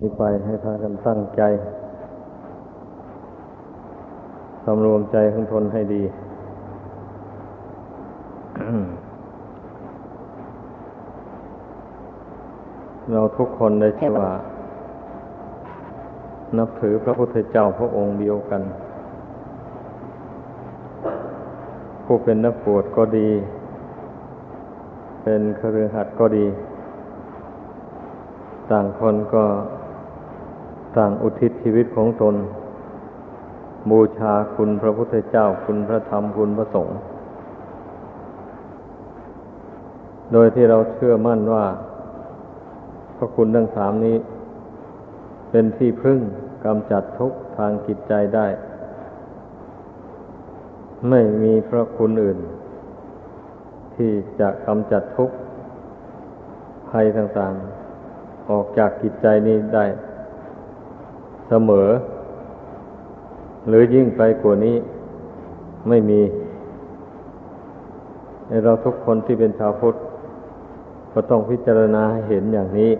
นี้ไปให้พากันตั้งใจสำรวมใจของตนให้ดี เราทุกคนได้ชื่อว่า นับถือพระพุทธเจ้าพระองค์เดียวกัน ผู้เป็นนักบวชก็ดี เป็นครือขัดก็ดี ต่างคนก็ ต่างอุทิศชีวิตของตน บูชาคุณพระพุทธเจ้าคุณพระธรรมคุณพระสงฆ์โดยที่เราเชื่อมั่นว่า พระคุณทั้งสามนี้ เป็นที่พึ่งกำจัดทุกข์ทางจิตใจได้ ไม่มีพระคุณอื่น ที่จะกำจัดทุกข์ภัยต่างๆ ออกจากจิตใจนี้ได้ เสมอ หรือยิ่งไปกว่านี้ไม่มี เราทุกคนที่เป็นชาวพุทธก็ต้องพิจารณาเห็นอย่างนี้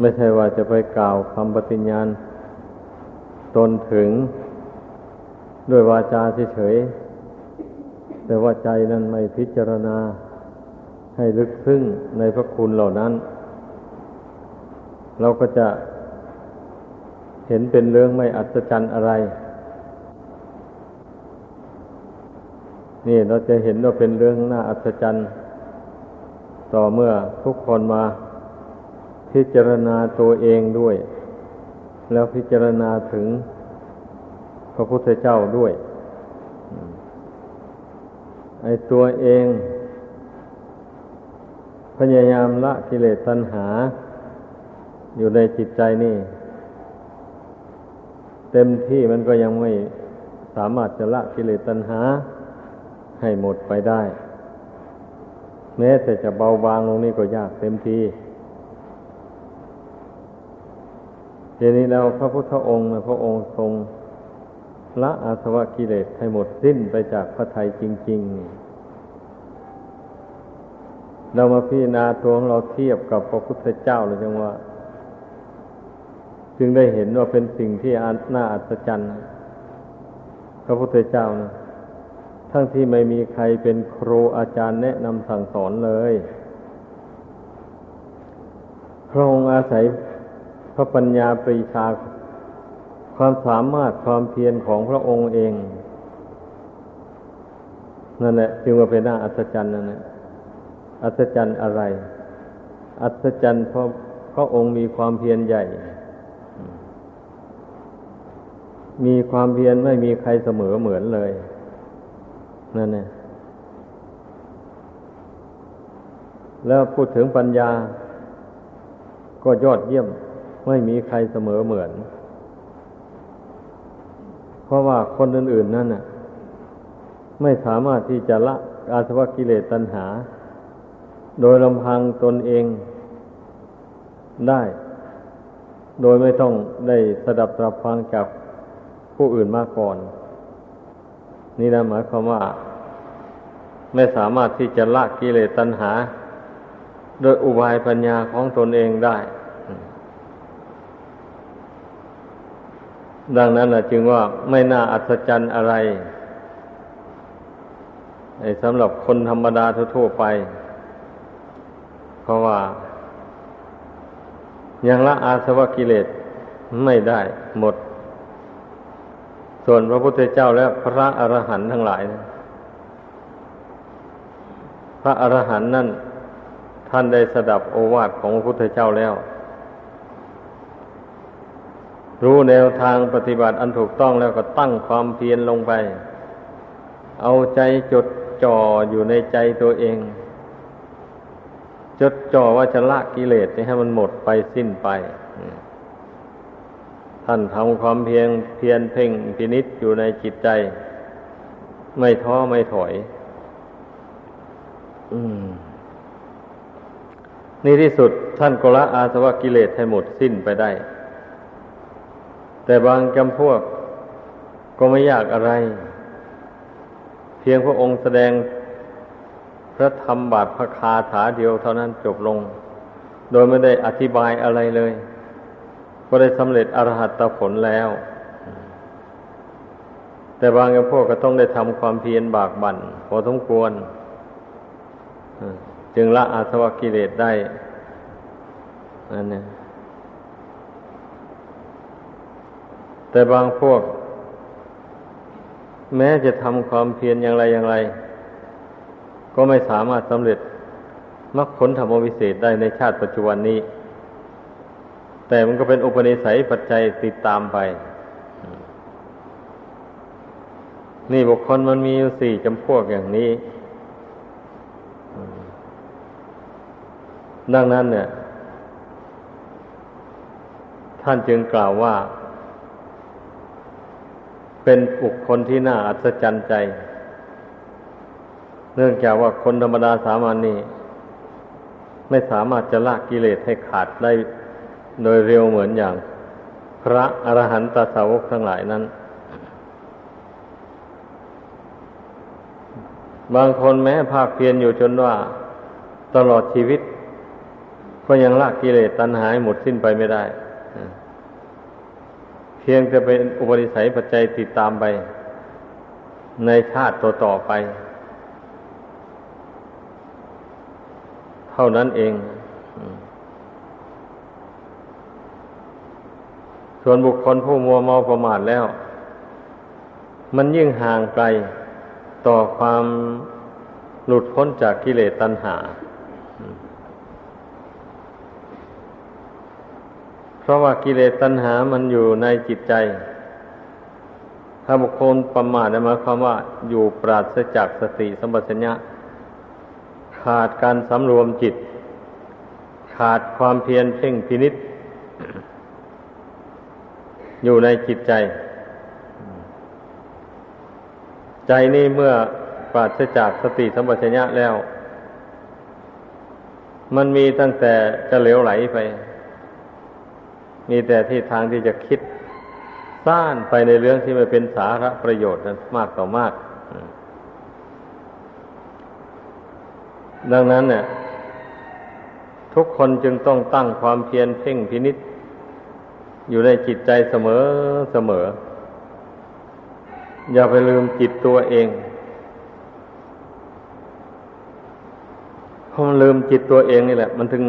ไม่ใช่ว่าจะไปกล่าวคำปฏิญญาณตนถึงด้วยวาจาเฉยๆแต่ว่าใจนั้นไม่พิจารณาให้ลึกซึ้งในพระคุณเหล่านั้น เราก็จะเห็นเป็นเรื่องไม่อัศจรรย์อะไร นี่เราจะเห็นว่าเป็นเรื่องน่าอัศจรรย์ ต่อเมื่อทุกคนมาพิจารณาตัวเองด้วย แล้วพิจารณาถึงพระพุทธเจ้าด้วยไอ้ตัวเอง พยายามละกิเลสตัณหา อยู่ในจิตใจนี่ เต็มที่มันก็ยังไม่สามารถจะละกิเลสตัณหา ให้หมดไปได้ แม้แต่จะเบาบางลงนี่ก็ยากเต็มทีทีนี้แล้วพระพุทธองค์พระองค์ทรงละอาสวะกิเลสให้หมดสิ้นไปจากพระทัยจริง ๆ เรามาพิจารณาตัวของเราเทียบกับพระพุทธเจ้าเลยจังว่า จึงได้เห็นว่าเป็นสิ่งที่น่าอัศจรรย์พระพุทธเจ้านะทั้งที่ไม่มีใครเป็นครูอาจารย์แนะนำสั่งสอนเลยพระองค์อาศัยพระปัญญาปรีชา ความสามารถความเพียรของพระองค์เองนั่นแหละจึงว่าเป็นน่าอัศจรรย์นั่นแหละอัศจรรย์อะไร อัศจรรย์เพราะพระองค์มีความเพียรใหญ่ มีความเพียรไม่มีใครเสมอเหมือนเลย นั่นเนี่ยแล้วพูดถึงปัญญา ก็ยอดเยี่ยม ไม่มีใครเสมอเหมือน เพราะว่าคนอื่น ๆ นั่นน่ะ ไม่สามารถที่จะละอาสวะกิเลสตัณหา โดยลำพังตนเองได้ โดยไม่ต้องได้สดับตรับฟังจาก ผู้อื่นมาก่อน นี่นะหมายความว่า ไม่สามารถที่จะละกิเลสตัณหา โดยอุบายปัญญาของตนเองได้ ดังนั้นนะจึงว่าไม่น่าอัศจรรย์อะไรสำหรับคนธรรมดาทั่วไป เพราะว่ายังละอาสวะกิเลสไม่ได้หมด ส่วนพระพุทธเจ้าและพระอรหันต์ทั้งหลายนะพระอรหันต์นั่น ท่านได้สดับโอวาทของพระพุทธเจ้าแล้ว รู้แนวทางปฏิบัติอันถูกต้องแล้วก็ตั้งความเพียรลงไป เอาใจจดจ่ออยู่ในใจตัวเอง จดจ่อว่าจะละกิเลสให้มันหมดไปสิ้นไป ท่านทำความเพียรเพียรเพ่งพินิษอยู่ในจิตใจ ไม่ท้อไม่ถอยอนี่ที่สุดท่านก็ละอาสวะกิเลสให้หมดสิ้นไปได้ แต่บางจำพวกก็ไม่ยากอะไร เพียงพระองค์แสดงพระธรรมบาทพระคาถาเดียวเท่านั้นจบลง โดยไม่ได้อธิบายอะไรเลย ก็ได้สำเร็จอรหัตผลแล้ว แต่บางพวกก็ต้องได้ทำความเพียรบากบั่นพอสมควร จึงละอาสวะกิเลสได้นั่นเนี่ยแต่บางพวก แม้จะทำความเพียรอย่างไรอย่างไร ก็ไม่สามารถสำเร็จมรรคผลธรรมวิเศษได้ในชาติปัจจุบันนี้ แต่มันก็เป็นอุปนิสัยปัจจัยติดตามไป นี่บุคคลมันมีอยู่สี่จำพวกอย่างนี้ ดังนั้นเนี่ย ท่านจึงกล่าวว่า เป็นบุคคลที่น่าอัศจรรย์ใจ เนื่องจากว่าคนธรรมดาสามัญนนี่ ไม่สามารถจะละกิเลสให้ขาดได้ โดยเร็วเหมือนอย่าง พระอรหันตสาวกทั้งหลายนั้น บางคนแม้ภาคเพียรอยู่จนว่าตลอดชีวิต ก็ยังละกิเลสตัณหาหมดสิ้นไปไม่ได้ เพียงจะเป็นอุปนิสัยปัจจัยติดตามไป ในชาติต่อๆไป เท่านั้นเอง ส่วนบุคคลผู้มัวเมาประมาทแล้ว มันยิ่งห่างไกลต่อความหลุดพ้นจากกิเลสตัณหา เพราะว่ากิเลสตัณหามันอยู่ในจิตใจ ถ้าบุคคลประมาทหมายความว่าอยู่ปราศจากสติสัมปชัญญะ ขาดการสำรวมจิต ขาดความเพียรเพ่งพินิษ อยู่ในจิตใจ ใจนี่เมื่อปราศจากสติสัมปชัญญะแล้ว มันมีตั้งแต่จะเหลวไหลไป มีแต่ที่ทางที่จะคิดซ่านไปในเรื่องที่ไม่เป็นสาระประโยชน์นั้นมากต่อมาก ดังนั้นเนี่ยทุกคนจึงต้องตั้งความเพียรเพ่งพินิษ อยู่ในจิตใจเสมอเสมอ อย่าไปลืมจิตตัวเองเพราะมันลืมจิตตัวเองนี่แหละ มันถึง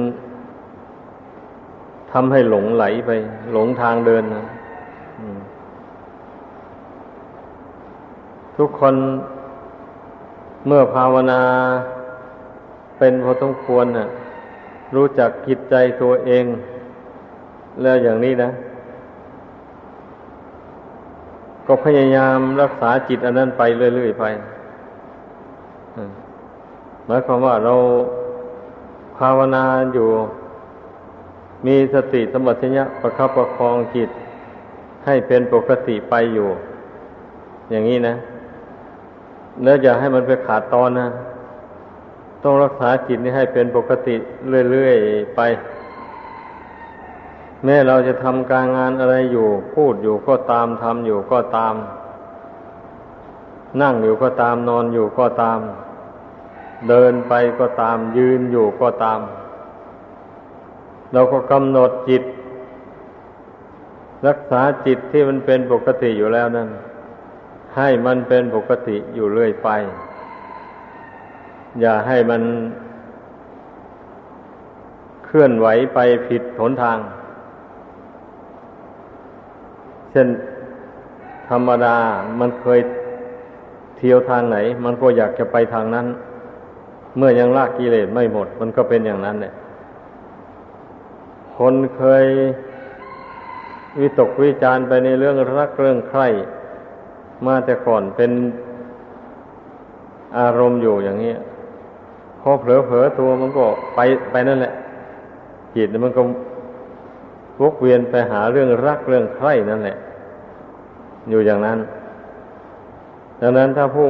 ทำให้หลงไหลไป หลงทางเดินนะทุกคนเมื่อภาวนาเป็นพอสมควรน่ะรู้จักจิตใจตัวเอง แล้วอย่างนี้นะ ก็พยายามรักษาจิตอันนั้นไปเรื่อยๆไปหมายความว่าเราภาวนาอยู่ มีสติสมัชัญญะประคับประคองจิต ให้เป็นปกติไปอยู่ อย่างนี้นะแล้วอย่าให้มันไปขาดตอนนะ ต้องรักษาจิตนี้ให้เป็นปกติเรื่อยๆไป แม้เราจะทำการงานอะไรอยู่ พูดอยู่ก็ตามทำอยู่ก็ตาม นั่งอยู่ก็ตามนอนอยู่ก็ตาม เดินไปก็ตาม ยืนอยู่ก็ตาม เราก็กำหนดจิต รักษาจิตที่มันเป็นปกติอยู่แล้วนั่นให้มันเป็นปกติอยู่เรื่อยไป อย่าให้มันเคลื่อนไหวไปผิดหนทาง เช่นธรรมดามันเคยเที่ยวทางไหน มันก็อยากจะไปทางนั้น เมื่อยังลากกิเลสไม่หมด มันก็เป็นอย่างนั้นเนี่ยคนเคยวิตกวิจารไปในเรื่องรักเรื่องใคร่มาแต่ก่อนเป็นอารมณ์อยู่อย่างนี้พอเผลอเผลอตัวมันก็ไปไปนั่นแหละจิตมันก็วกเวียนไปหาเรื่องรักเรื่องใคร่นั่นแหละ อยู่อย่างนั้น ดังนั้นถ้าผู้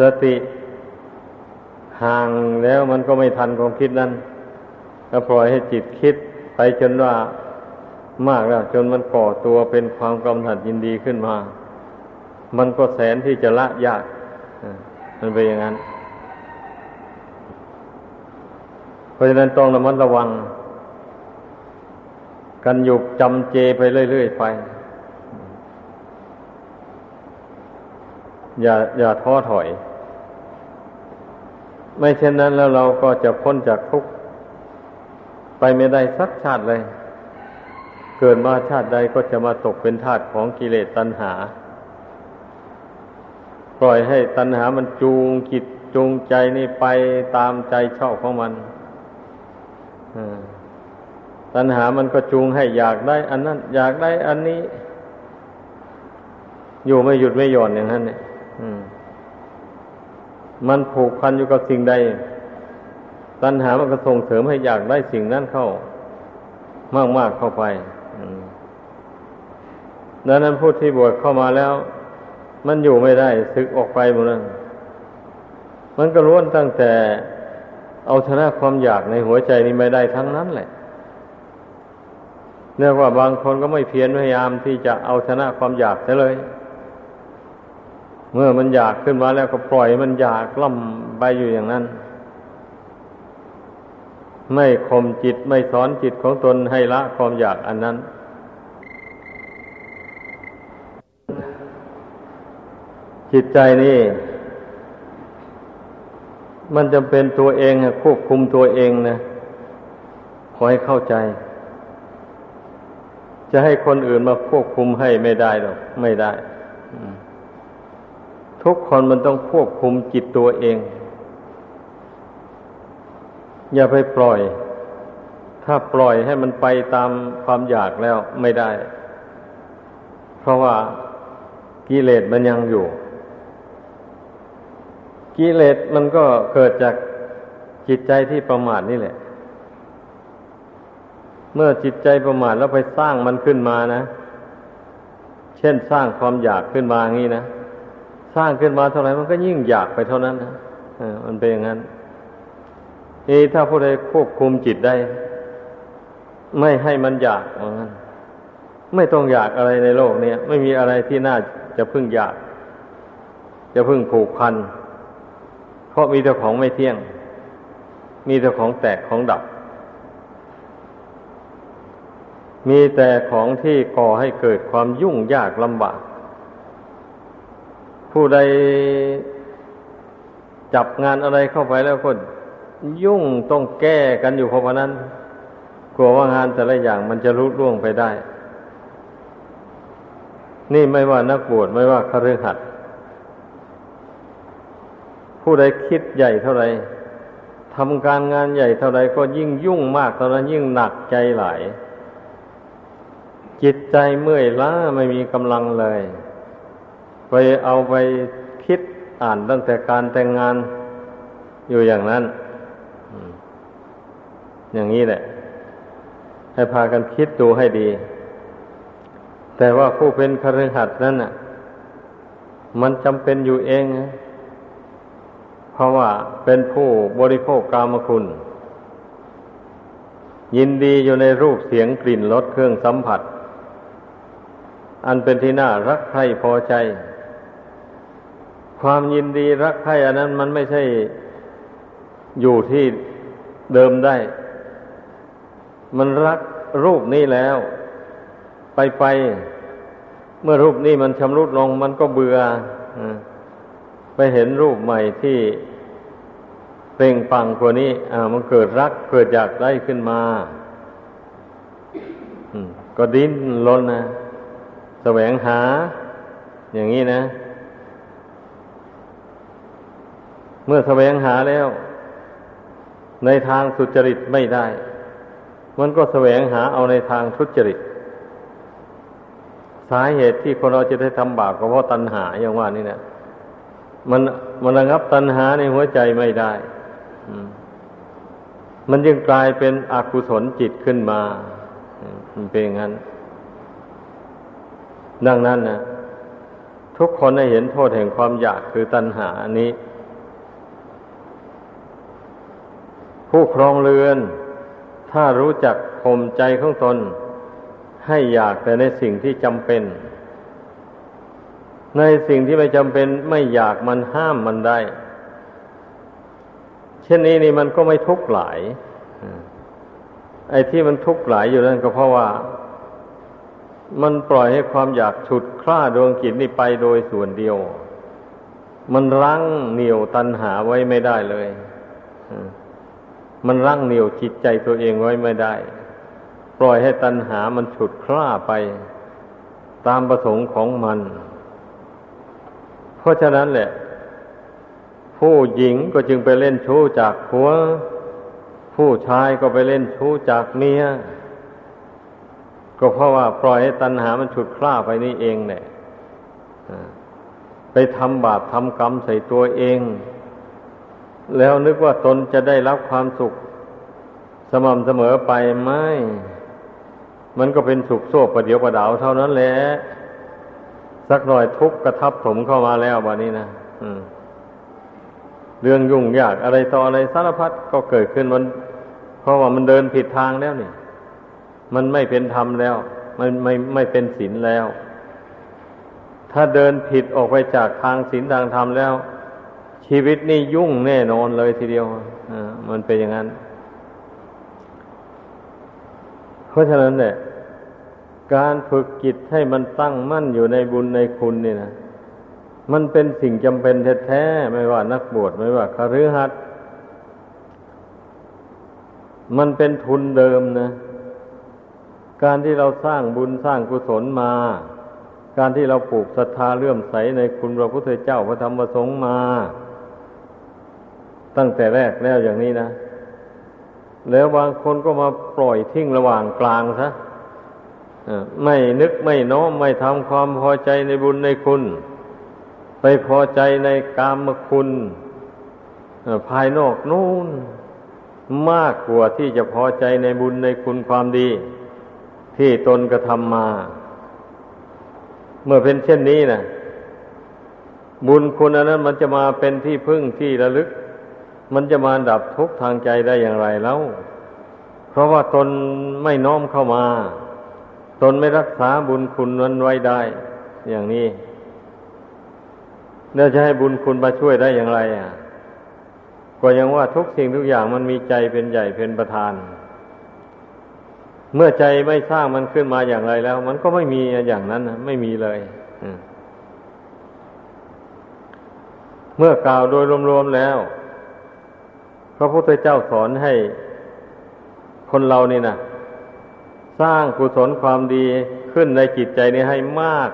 สติห่างแล้วมันก็ไม่ทันความคิดนั้นก็ปล่อยให้จิตคิดไปจนว่ามากแล้ว จนมันก่อตัวเป็นความกำหนัดยินดีขึ้นมา มันก็แสนที่จะละยาก มันเป็นอย่างนั้น เพราะฉะนั้นต้องระมัดระวัง กันอยู่จำเจไปเรื่อยๆไป อย่าอย่าท้อถอย ไม่เช่นนั้นแล้วเราก็จะพ้นจากทุกข์ไปไม่ได้สักชาติเลย เกิดมาชาติใดก็จะมาตกเป็นทาสของกิเลสตัณหา ปล่อยให้ตัณหามันจูงจิตจูงใจนี่ไปตามใจชอบของมันตัณหามันก็จูงให้อยากได้ อันนั้น อยากได้อันนี้ อยู่ไม่หยุดไม่หย่อนอย่างนั้นเนี่ย มันผูกพันอยู่กับสิ่งใด ตัณหามันก็ส่งเสริมให้อยากได้สิ่งนั้นเข้ามากๆเข้าไปดังนั้นผู้ที่บวชเข้ามาแล้ว มันอยู่ไม่ได้สึกออกไปหมดนั้นมันก็ล้วนตั้งแต่เอาชนะความอยากในหัวใจนี้ไม่ได้ทั้งนั้นแหละเนื่องว่าบางคนก็ไม่เพียรพยายามที่จะเอาชนะความอยากเลย เมื่อมันอยากขึ้นมาแล้วก็ปล่อยมันอยากล่ำไปอยู่อย่างนั้น ไม่ข่มจิตไม่สอนจิตของตนให้ละความอยากอันนั้น จิตใจนี่ มันจำเป็นตัวเองควบคุมตัวเองนะขอให้เข้าใจ จะให้คนอื่นมาควบคุมให้ไม่ได้หรอกไม่ได้ ทุกคนมันต้องควบคุมจิตตัวเอง อย่าไปปล่อย ถ้าปล่อยให้มันไปตามความอยากแล้วไม่ได้ เพราะว่ากิเลสมันยังอยู่กิเลสมันก็เกิดจากจิตใจที่ประมาทนี่แหละ เมื่อจิตใจประมาทแล้วไปสร้างมันขึ้นมานะ เช่นสร้างความอยากขึ้นมาอย่างนี้นะ สร้างขึ้นมาเท่าไหร่มันก็ยิ่งอยากไปเท่านั้นนะมันเป็นอย่างนั้นนี่ถ้าผู้ใดควบคุมจิตได้ ไม่ให้มันอยากว่างั้นไม่ต้องอยากอะไรในโลกนี้ไม่มีอะไรที่น่าจะพึ่งอยาก จะพึ่งผูกพัน เพราะมีแต่ของไม่เที่ยง มีแต่ของแตกของดับ มีแต่ของที่ก่อให้เกิดความยุ่งยากลำบาก ผู้ใดจับงานอะไรเข้าไปแล้วก็ยุ่งต้องแก้กันอยู่เพราะนั้น กลัวว่างานแต่ละอย่างมันจะรุดร่วงไปได้ นี่ไม่ว่านักบวชไม่ว่าคฤหัสถ์ผู้ใดคิดใหญ่เท่าไรทำการงานใหญ่เท่าไรก็ยิ่งยุ่งมากเท่านั้นยิ่งหนักใจหลาย จิตใจเมื่อยล้าไม่มีกำลังเลย ไปเอาไปคิดอ่านตั้งแต่การแต่งงานอยู่อย่างนั้น อย่างนี้แหละ ให้พากันคิดดูให้ดี แต่ว่าผู้เป็นคฤหัสถ์นั้นน่ะ มันจำเป็นอยู่เองนะเพราะว่าเป็นผู้บริโภคกามคุณ ยินดีอยู่ในรูปเสียงกลิ่นรสเครื่องสัมผัส อันเป็นที่น่ารักใคร่พอใจ ความยินดีรักใคร่อันนั้นมันไม่ใช่อยู่ที่เดิมได้ มันรักรูปนี้แล้ว ไปไปเมื่อรูปนี้มันชำรุดลง มันก็เบื่ออไปเห็นรูปใหม่ที่เปล่งปังกว่านี้ อ่า มันเกิดรักเกิดอยากได้ขึ้นมาก็ดิ้นรนนะแสวงหา อย่างนี้นะ เมื่อแสวงหาแล้ว ในทางสุจริตไม่ได้ มันก็แสวงหาเอาในทางทุจริต สาเหตุที่คนเราจะได้ทำบาปก็เพราะตัณหาอย่างว่านี่นะมันมันระงับตัณหาในหัวใจไม่ได้มันยังกลายเป็นอกุศลจิตขึ้นมามันเป็นอย่างนั้น ดังนั้นนะทุกคนได้เห็นโทษแห่งความอยากคือตัณหาอันนี้ ผู้ครองเรือน ถ้ารู้จักข่มใจของตน ให้อยากแต่ในสิ่งที่จำเป็น ในสิ่งที่ไม่จำเป็นไม่อยากมันห้ามมันได้ เช่นนี้นี่มันก็ไม่ทุกข์หลายไอ้ที่มันทุกข์หลายอยู่นั่นก็เพราะว่า มันปล่อยให้ความอยากฉุดคล้าดวงกิจนี่ไปโดยส่วนเดียว มันรั้งเหนี่ยวตัณหาไว้ไม่ได้เลย มันรั้งเหนี่ยวจิตใจตัวเองไว้ไม่ได้ ปล่อยให้ตัณหามันฉุดคล้าไป ตามประสงค์ของมัน เพราะฉะนั้นแหละ ผู้หญิงก็จึงไปเล่นชู้จากผัว ผู้ชายก็ไปเล่นชู้จากเมีย ก็เพราะว่าปล่อยให้ตัณหามันฉุดคล้าไปนี่เองเนี่ยไปทำบาปทำกรรมใส่ตัวเอง แล้วนึกว่าตนจะได้รับความสุข สม่ำเสมอไปไม่ มันก็เป็นสุขโซ่ประเดียวประดาวเท่านั้นแหละสักหน่อยทุกข์กระทับถมเข้ามาแล้ววันนี้นะเรื่องยุ่งยากอะไรต่ออะไรสารพัดก็เกิดขึ้นมัน เพราะว่ามันเดินผิดทางแล้วนี่ มันไม่เป็นธรรมแล้ว มันไม่ไม่เป็นศีลแล้ว ถ้าเดินผิดออกไปจากทางศีลทางธรรมแล้ว ชีวิตนี่ยุ่งแน่นอนเลยทีเดียวมันเป็นอย่างนั้น เพราะฉะนั้นเนี่ยการฝึกจิตให้มันตั้งมั่นอยู่ในบุญในคุณนี่นะมันเป็นสิ่งจำเป็นแท้ๆไม่ว่านักบวชไม่ว่าคฤหัสถ์มันเป็นทุนเดิมนะ การที่เราสร้างบุญสร้างกุศลมา การที่เราปลูกศรัทธาเลื่อมใสในคุณพระพุทธเจ้าพระธรรมพระสงฆ์มา ตั้งแต่แรกแล้วอย่างนี้นะ แล้วบางคนก็มาปล่อยทิ้งระหว่างกลางซะไม่นึกไม่น้อมไม่ทำความพอใจในบุญในคุณ ไปพอใจในกามคุณภายนอกนู่นมากกว่าที่จะพอใจในบุญในคุณความดี ที่ตนกระทำมา เมื่อเป็นเช่นนี้นะบุญคุณอันนั้นมันจะมาเป็นที่พึ่งที่ระลึก มันจะมาดับทุกข์ทางใจได้อย่างไรแล้ว เพราะว่าตนไม่น้อมเข้ามา ตนไม่รักษาบุญคุณนั้นไว้ได้ อย่างนี้เราจะให้บุญคุณมาช่วยได้อย่างไร อะ ก็ยังว่าทุกสิ่งทุกอย่างมันมีใจเป็นใหญ่เป็นประธาน เมื่อใจไม่สร้างมันขึ้นมาอย่างไรแล้ว มันก็ไม่มีอย่างนั้นนะไม่มีเลยเมื่อกล่าวโดยรวมๆแล้ว พระพุทธเจ้าสอนให้คนเรานี่นะสร้างกุศลความดีขึ้นในจิตใจนี้ให้มาก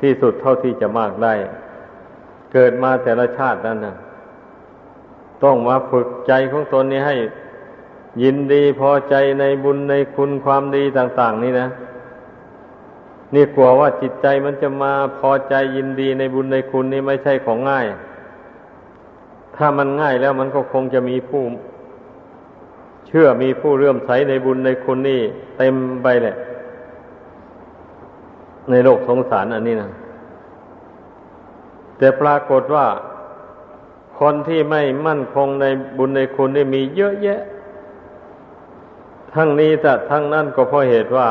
ที่สุดเท่าที่จะมากได้ เกิดมาแต่ละชาตินั้นนะต้องมาฝึกใจของตนนี้ให้ยินดีพอใจในบุญในคุณความดีต่าง ๆ นี่นะ นี่กลัวว่าจิตใจมันจะมาพอใจยินดีในบุญในคุณนี่ไม่ใช่ของง่าย ถ้ามันง่ายแล้วมันก็คงจะมีผู้ เชื่อมีผู้เรื่อมใสในบุญในคุณนี่เต็มไปแหละ ในโลกสงสารอันนี้นะแต่ปรากฏว่าคนที่ไม่มั่นคงในบุญในคุณนี่มีเยอะแยะ ทั้งนี้แต่ทั้งนั้นก็เพราะเหตุว่า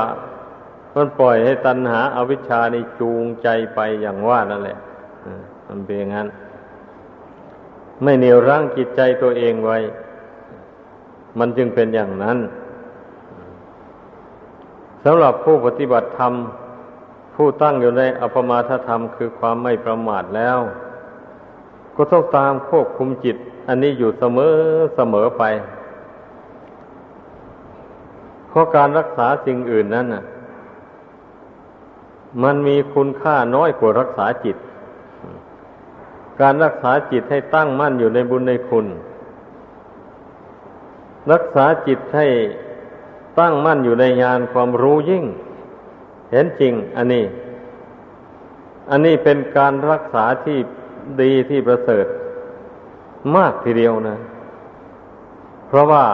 มันปล่อยให้ตัณหาอาวิชชานี่จูงใจไปอย่างว่านั่นแหละมันเป็นอย่างนั้น ไม่เหนียวรั้งจิตใจตัวเองไว้ มันจึงเป็นอย่างนั้นสำหรับผู้ปฏิบัติธรรม ผู้ตั้งอยู่ในอภมาทธรรมคือความไม่ประมาทแล้ว ก็ต้องตามควบคุมจิต อันนี้อยู่เสมอเสมอไปเพราะการรักษาสิ่งอื่นนั้นน่ะ มันมีคุณค่าน้อยกว่ารักษาจิต การรักษาจิตให้ตั้งมั่นอยู่ในบุญในคุณ รักษาจิตให้ตั้งมั่นอยู่ในญาณความรู้ยิ่ง เห็นจริง อันนี้ อันนี้เป็นการรักษาที่ดีที่ประเสริฐ มากทีเดียวนะ เพราะว่า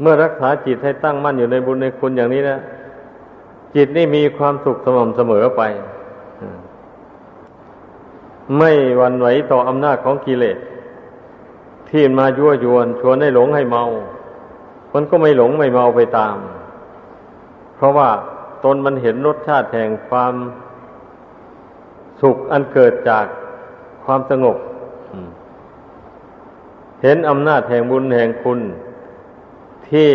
เมื่อรักษาจิตให้ตั้งมั่นอยู่ในบุญในคุณอย่างนี้นะจิตนี่มีความสุขสม่ำเสมอไป ไม่วันไหวต่ออำนาจของกิเลสที่มายั่วยวน ชวนให้หลงให้เมา มันก็ไม่หลงไม่เมาไปตาม เพราะว่าตนมันเห็นรสชาติแห่งความสุขอันเกิดจากความสงบ เห็นอำนาจแห่งบุญแห่งคุณ ที่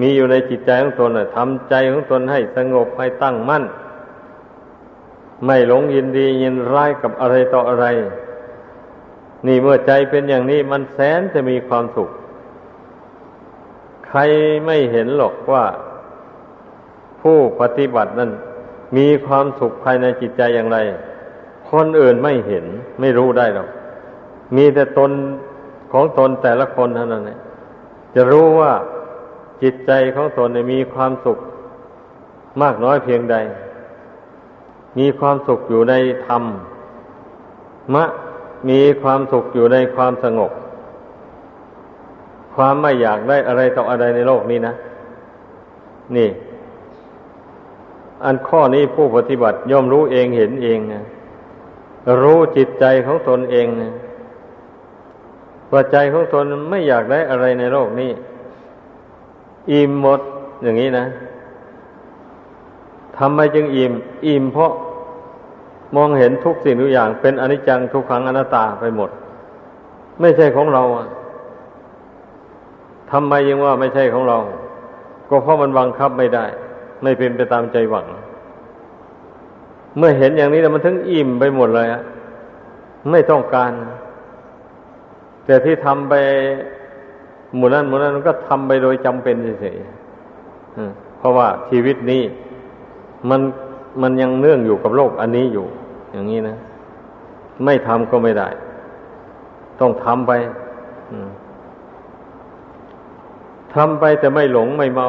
มีอยู่ในจิตใจของตนทำใจของตนให้สงบให้ตั้งมั่น ไม่หลงยินดียินร้ายกับอะไรต่ออะไร นี่เมื่อใจเป็นอย่างนี้มันแสนจะมีความสุข ใครไม่เห็นหรอกว่า ผู้ปฏิบัตินั้นมีความสุขภายในจิตใจอย่างไร คนอื่นไม่เห็นไม่รู้ได้หรอก มีแต่ตนของตนแต่ละคนเท่านั้นจะรู้ว่าจิตใจของตนมีความสุขมากน้อยเพียงใด มีความสุขอยู่ในธรรม มะมีความสุขอยู่ในความสงบ ความไม่อยากได้อะไรต่ออะไรในโลกนี้นะ นี่ อันข้อนี้ผู้ปฏิบัติย่อมรู้เองเห็นเองนะรู้จิตใจของตนเองนะว่าใจของตนไม่อยากได้อะไรในโลกนี้ อิ่มหมดอย่างนี้นะ ทำไมจึงอิ่ม อิ่มเพราะมองเห็นทุกสิ่งทุกอย่าง เป็นอนิจจังทุกขังอนัตตาไปหมด ไม่ใช่ของเราทำไมยังว่าไม่ใช่ของเรา ก็เพราะมันบังคับไม่ได้ ไม่เป็นไปตามใจหวัง เมื่อเห็นอย่างนี้แล้วมันถึงอิ่มไปหมดเลยอะไม่ต้องการ แต่ที่ทำไปหมู่นั้นหมู่นั้นก็ทำไปโดยจำเป็นเฉยๆเพราะว่าชีวิตนี้ มันมันยังเนื่องอยู่กับโลกอันนี้อยู่ อย่างนี้นะ ไม่ทำก็ไม่ได้ ต้องทำไปทำไปแต่ไม่หลงไม่เมา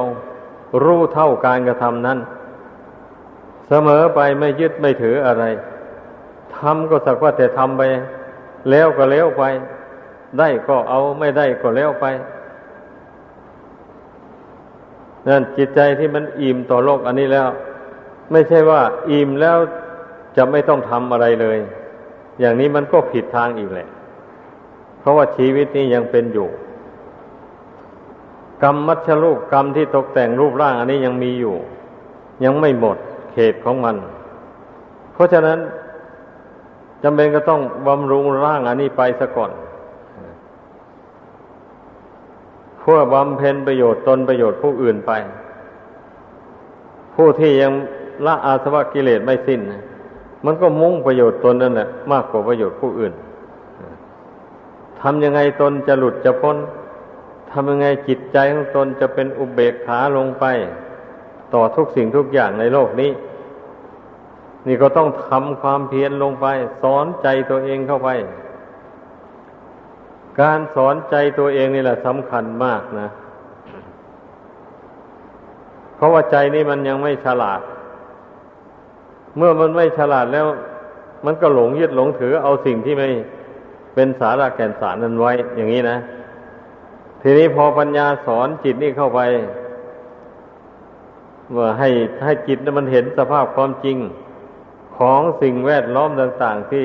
รู้เท่าการกระทำนั้น เสมอไปไม่ยึดไม่ถืออะไรทำก็สักว่าแต่ทำไป แล้วก็แล้วไป ได้ก็เอาไม่ได้ก็แล้วไปนั่นจิตใจที่มันอิ่มต่อโลกอันนี้แล้ว ไม่ใช่ว่าอิ่มแล้วจะไม่ต้องทำอะไรเลย อย่างนี้มันก็ผิดทางอีกแหละ เพราะว่าชีวิตนี้ยังเป็นอยู่ กรรมมัชลูกกรรมที่ตกแต่งรูปร่างอันนี้ยังมีอยู่ ยังไม่หมดเขตของมัน เพราะฉะนั้นจำเป็นก็ต้องบำรุงร่างอันนี้ไปซะก่อนเพื่อบำเพ็ญประโยชน์ตนประโยชน์ผู้อื่นไป ผู้ที่ยัง ละอาสวะกิเลสไม่สิ้น มันก็มุ่งประโยชน์ตนนั่นแหละมากกว่าประโยชน์ผู้อื่นทำยังไงตนจะหลุดจะพ้นทำยังไงจิตใจของตนจะเป็นอุเบกขาลงไป ต่อทุกสิ่งทุกอย่างในโลกนี้ นี่ก็ต้องทำความเพียรลงไป สอนใจตัวเองเข้าไป การสอนใจตัวเองนี่แหละสำคัญมากนะ เพราะว่าใจนี่มันยังไม่ฉลาด เมื่อมันไม่ฉลาดแล้ว มันก็หลงยึดหลงถือเอาสิ่งที่ไม่เป็นสาระแก่นสารนั้นไว้ อย่างนี้นะ ทีนี้พอปัญญาสอนจิตนี่เข้าไปว่าให้ให้จิตนั้นมันเห็นสภาพความจริงของสิ่งแวดล้อมต่าง ๆ ที่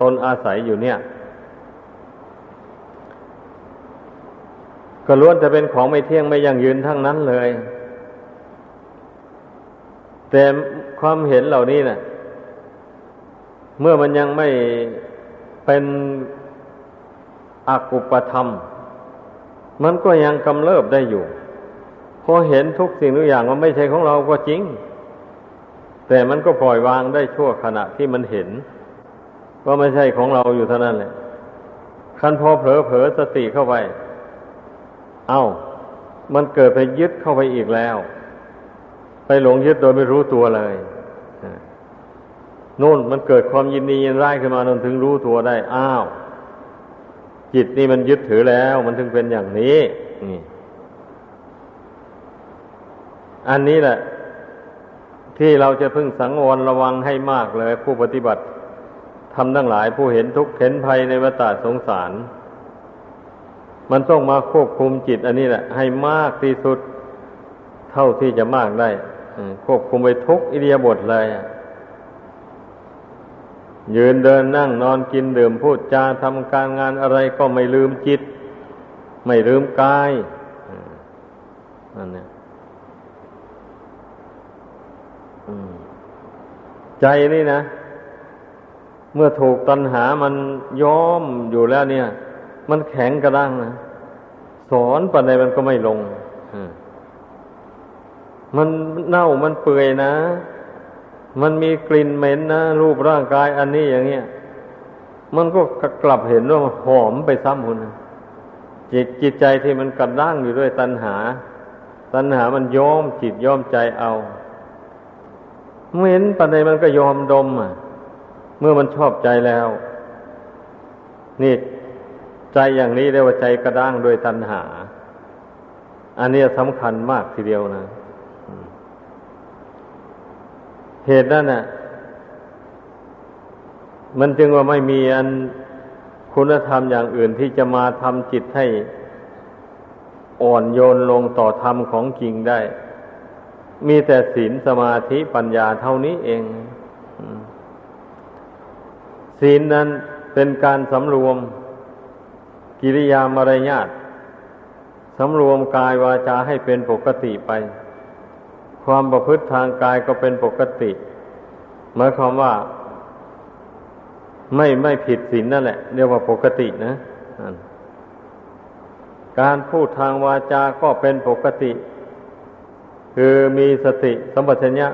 ตนอาศัยอยู่เนี่ย ก็ล้วนจะเป็นของไม่เที่ยงไม่ยั่งยืนทั้งนั้นเลย แต่ความเห็นเหล่านี้นะ่ะ เมื่อมันยังไม่เป็นอกุปธรรม มันก็ยังกำเริบได้อยู่พอเห็นทุกสิ่งทุกอย่างว่าไม่ใช่ของเราก็จริง แต่มันก็ปล่อยวางได้ชั่วขณะที่มันเห็นว่าไม่ใช่ของเราอยู่เท่านั้นแหละคันพอเผลอเผลอสติเข้าไป เอา้า มันเกิดไปยึดเข้าไปอีกแล้ว ไปหลงยึดโดยไม่รู้ตัวเลยนู่นมันเกิดความยินดียินร้ายขึ้นมานนถึงรู้ตัวได้ อ้าว จิตนี่มันยึดถือแล้ว มันถึงเป็นอย่างนี้นี่อันนี้แหละ ที่เราจะพึ่งสังวรระวังให้มากเลย ผู้ปฏิบัติทำทั้งหลายผู้เห็นทุกข์เห็นภัยในวัฏสงสาร มันต้องมาควบคุมจิต อันนี้แหละ ให้มากที่สุด เท่าที่จะมากได้ ควบคุมไปทุกอิเดียบทเลยยืนเดินนั่งนอนกินดื่มพูดจาทำการงานอะไรก็ไม่ลืมจิต ไม่ลืมกายนั่นเนี่ยใจนี่นะ เมื่อถูกตัณหามันย้อมอยู่แล้วเนี่ย มันแข็งกระด้างนะ สอนปันใดมันก็ไม่ลงมั มันเน่ามันเปื่อยนะ มันมีกลิ่นเหม็นนะรูปร่างกายอันนี้อย่างเงี้ย มันก็กลับเห็นว่าหอมไปซ้ำคนจิตจิตใจที่มันกระด้างอยู่ด้วยตัณหา ตัณหามันย้อมจิตย้อมใจเอาเหม็นปัจจัยมันก็ยอมดมอะ เมื่อมันชอบใจแล้ว นี่ใจอย่างนี้เรียกว่าใจกระด้างด้วยตัณหา อันนี้สำคัญมากทีเดียวนะ เหตุนั้นน่ะ มันจึงว่าไม่มีอันคุณธรรมอย่างอื่นที่จะมาทำจิตให้อ่อนโยนลงต่อธรรมของจริงได้ มีแต่ศีลสมาธิปัญญาเท่านี้เอง ศีลนั้นเป็นการสำรวมกิริยามารยาทสำรวมกายวาจาให้เป็นปกติไป ความประพฤติทางกายก็เป็นปกติหมายความว่า ไม่ไม่ผิดศีลนนั่นแหละ เรียกว่าปกตินะการพูดทางวาจาก็เป็นปกติ คือมีสติสัมปชัญญะ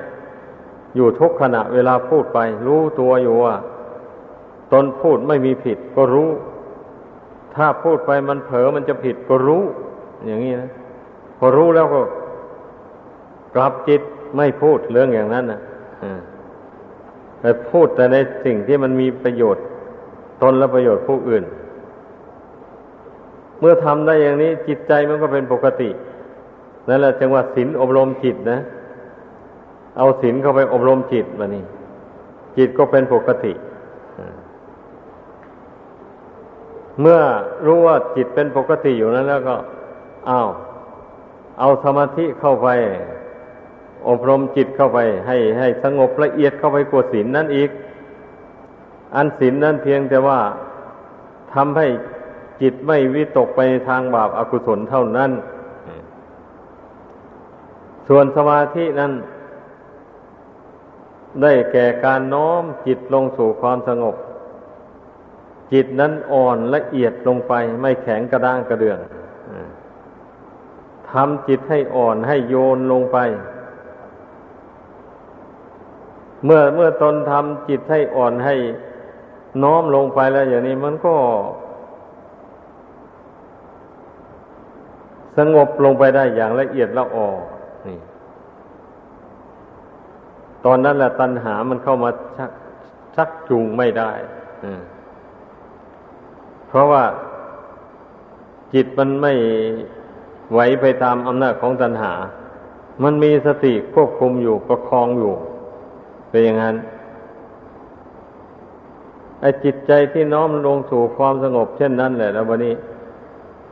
อยู่ทุกขณะเวลาพูดไป รู้ตัวอยู่ว่าตนพูดไม่มีผิดก็รู้ ถ้าพูดไปมันเผลอมันจะผิดก็รู้ อย่างนี้นะ พอรู้แล้วก็ กลับจิตไม่พูดเรื่องอย่างนั้นนะแต่พูดแต่ในสิ่งที่มันมีประโยชน์ตนและประโยชน์ผู้อื่น เมื่อทำได้อย่างนี้ จิตใจมันก็เป็นปกตินั่นแหละจังหวะศีลอบรมจิตนะ เอาศีลเข้าไปอบรมจิตมานี่จิตก็เป็นปกติ เมื่อรู้ว่าจิตเป็นปกติอยู่นั้นแล้วก็ อ้าว เอาสมาธิเข้าไป อบรมจิตเข้าไป ให้ให้สงบละเอียดเข้าไปกว่าศีลนั่นอีก อันศีลนั้นเพียงแต่ว่าทำให้จิตไม่วิตกไปทางบาปอากุศลเท่านั้น ส่วนสมาธินั้น ได้แก่การน้อมจิตลงสู่ความสงบ จิตนั้นอ่อนละเอียดลงไปไม่แข็งกระด้างกระเดืองทำจิตให้อ่อนให้โยนลงไป เมื่อเมื่อตนทำจิตให้อ่อนให้น้อมลงไปแล้ว อย่างนี้มันก็ สงบลงไปได้อย่างละเอียดละออนี่ ตอนนั้นแหละตัณหามันเข้ามาชักชักจูงไม่ได้เพราะว่าจิตมันไม่ไหวไปตามอำนาจของตัณหา มันมีสติควบคุมอยู่ประคองอยู่ เป็นอย่างนั้นไอ้จิตใจที่น้อมลงสู่ความสงบ เช่นนั้นแหละแล้ววันนี้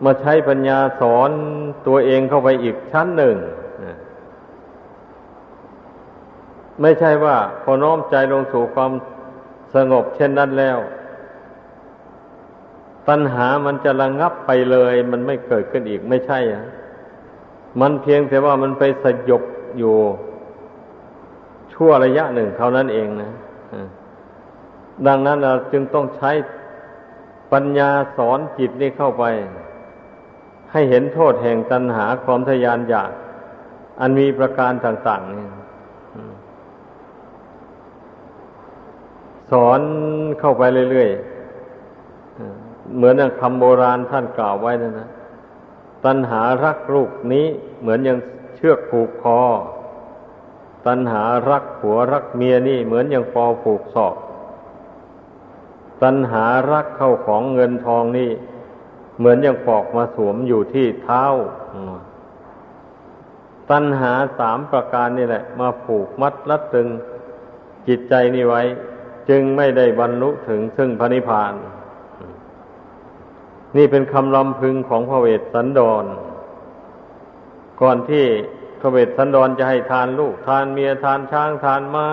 มาใช้ปัญญาสอนตัวเองเข้าไปอีกชั้นหนึ่ง ไม่ใช่ว่า พอน้อมใจลงสู่ความสงบ เช่นนั้นแล้ว ตัณหามันจะระงงับไปเลย มันไม่เกิดขึ้นอีกไม่ใช่อะมันเพียงแต่ว่ามันไปสยบอยู่ ชั่วระยะหนึ่งเท่านั้นเองนะดังนั้นเราจึงต้องใช้ปัญญาสอนจิตนี้เข้าไป ให้เห็นโทษแห่งตัณหาความทยานอยาก อันมีประการต่าง ๆ นี่สอนเข้าไปเรื่อยๆ เหมือนอย่างคำโบราณท่านกล่าวไว้นั่นนะ ตัณหารักลูกนี้เหมือนอย่างเชือกผูกคอ ตัณหารักผัวรักเมียนี่เหมือนอย่างปอผูกศอก ตัณหารักเข้าของเงินทองนี่ เหมือนอย่างปอกมาสวมอยู่ที่เท้า ตัณหาสามประการนี่แหละ มาผูกมัดรัดตึงจิตใจนี่ไว้ จึงไม่ได้บรรลุถึงซึ่งพระนิพพาน นี่เป็นคำลำพึงของพระเวสสันดร ก่อนที่ พระเวสสันดรจะให้ทานลูก ทานเมียทานช้างทานมา้า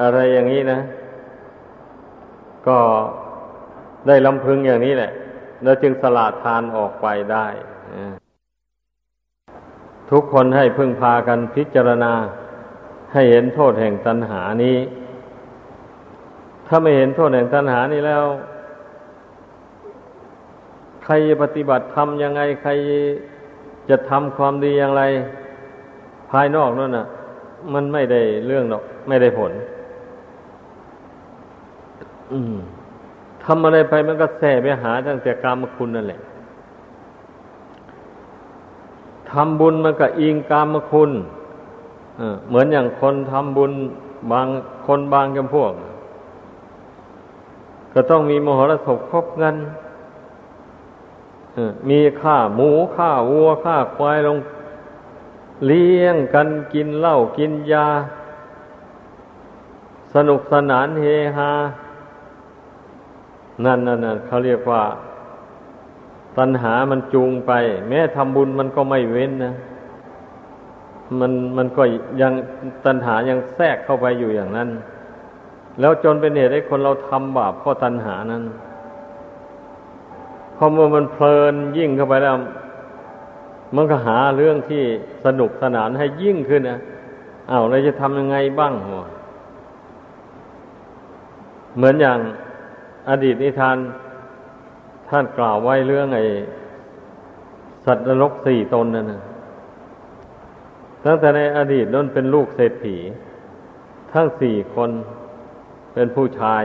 อะไรอย่างนี้นะ ก็ได้ลำพึงอย่างนี้แหละ แล้วจึงสละทานออกไปได้ ทุกคนให้พึ่งพากันพิจารณา ให้เห็นโทษแห่งตัณหานี้ ถ้าไม่เห็นโทษแห่งตัณหานี้แล้ว ใครปฏิบัติทำยังไงใคร จะทำความดีอย่างไร ภายนอกนั่นน่ะ มันไม่ได้เรื่องหรอก ไม่ได้ผลทำอะไรไปมันก็แส่ไปหาตั้งแต่กรรมคุณนั่นแหละทำบุญมันก็อิงกรรมคุณเหมือนอย่างคนทำบุญบางคนบางจำพวก ก็ต้องมีมหรสพครบเงิน มีค่าหมูค่าวัวค่าควายลง เลี้ยงกันกินเหล้ากินยา สนุกสนานเฮฮา นั่นนั่นเขาเรียกว่า ตัณหามันจูงไป แม้ทำบุญมันก็ไม่เว้นนะ มันมันก็ยังตัณหายังแทรกเข้าไปอยู่อย่างนั้น แล้วจนเป็นเหตุให้คนเราทำบาปเพราะตัณหานั้น พอเมื่อมันเพลินยิ่งเข้าไปแล้ว มันก็หาเรื่องที่สนุกสนานให้ยิ่งขึ้นนะอา้าวเราจะทำยังไงบ้างหัวเหมือนอย่างอดีตนิทานท่านกล่าวไว้เรื่องไอ้สัตว์นรกสี่ตนนั่นนะตั้งแต่ในอดีตนั้นเป็นลูกเศรษฐี ทั้งสี่คนเป็นผู้ชาย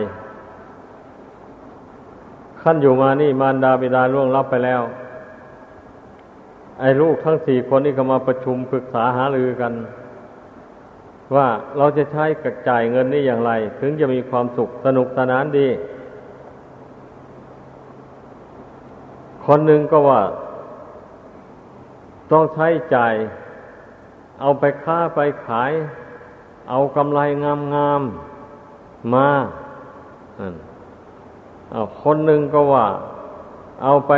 ขั้นอยู่มานี่มารดาบิดาล่วงลับไปแล้ว ไอ้ลูกทั้งสี่คนนี่ก็มาประชุมปรึกษาหารือกัน ว่าเราจะใช้กระจ่ายเงินนี้อย่างไร ถึงจะมีความสุขสนุกสนานดี คนหนึ่งก็ว่า ต้องใช้จ่าย เอาไปค้าไปขาย เอากำไรงามๆมาอา คนหนึ่งก็ว่า เอาไป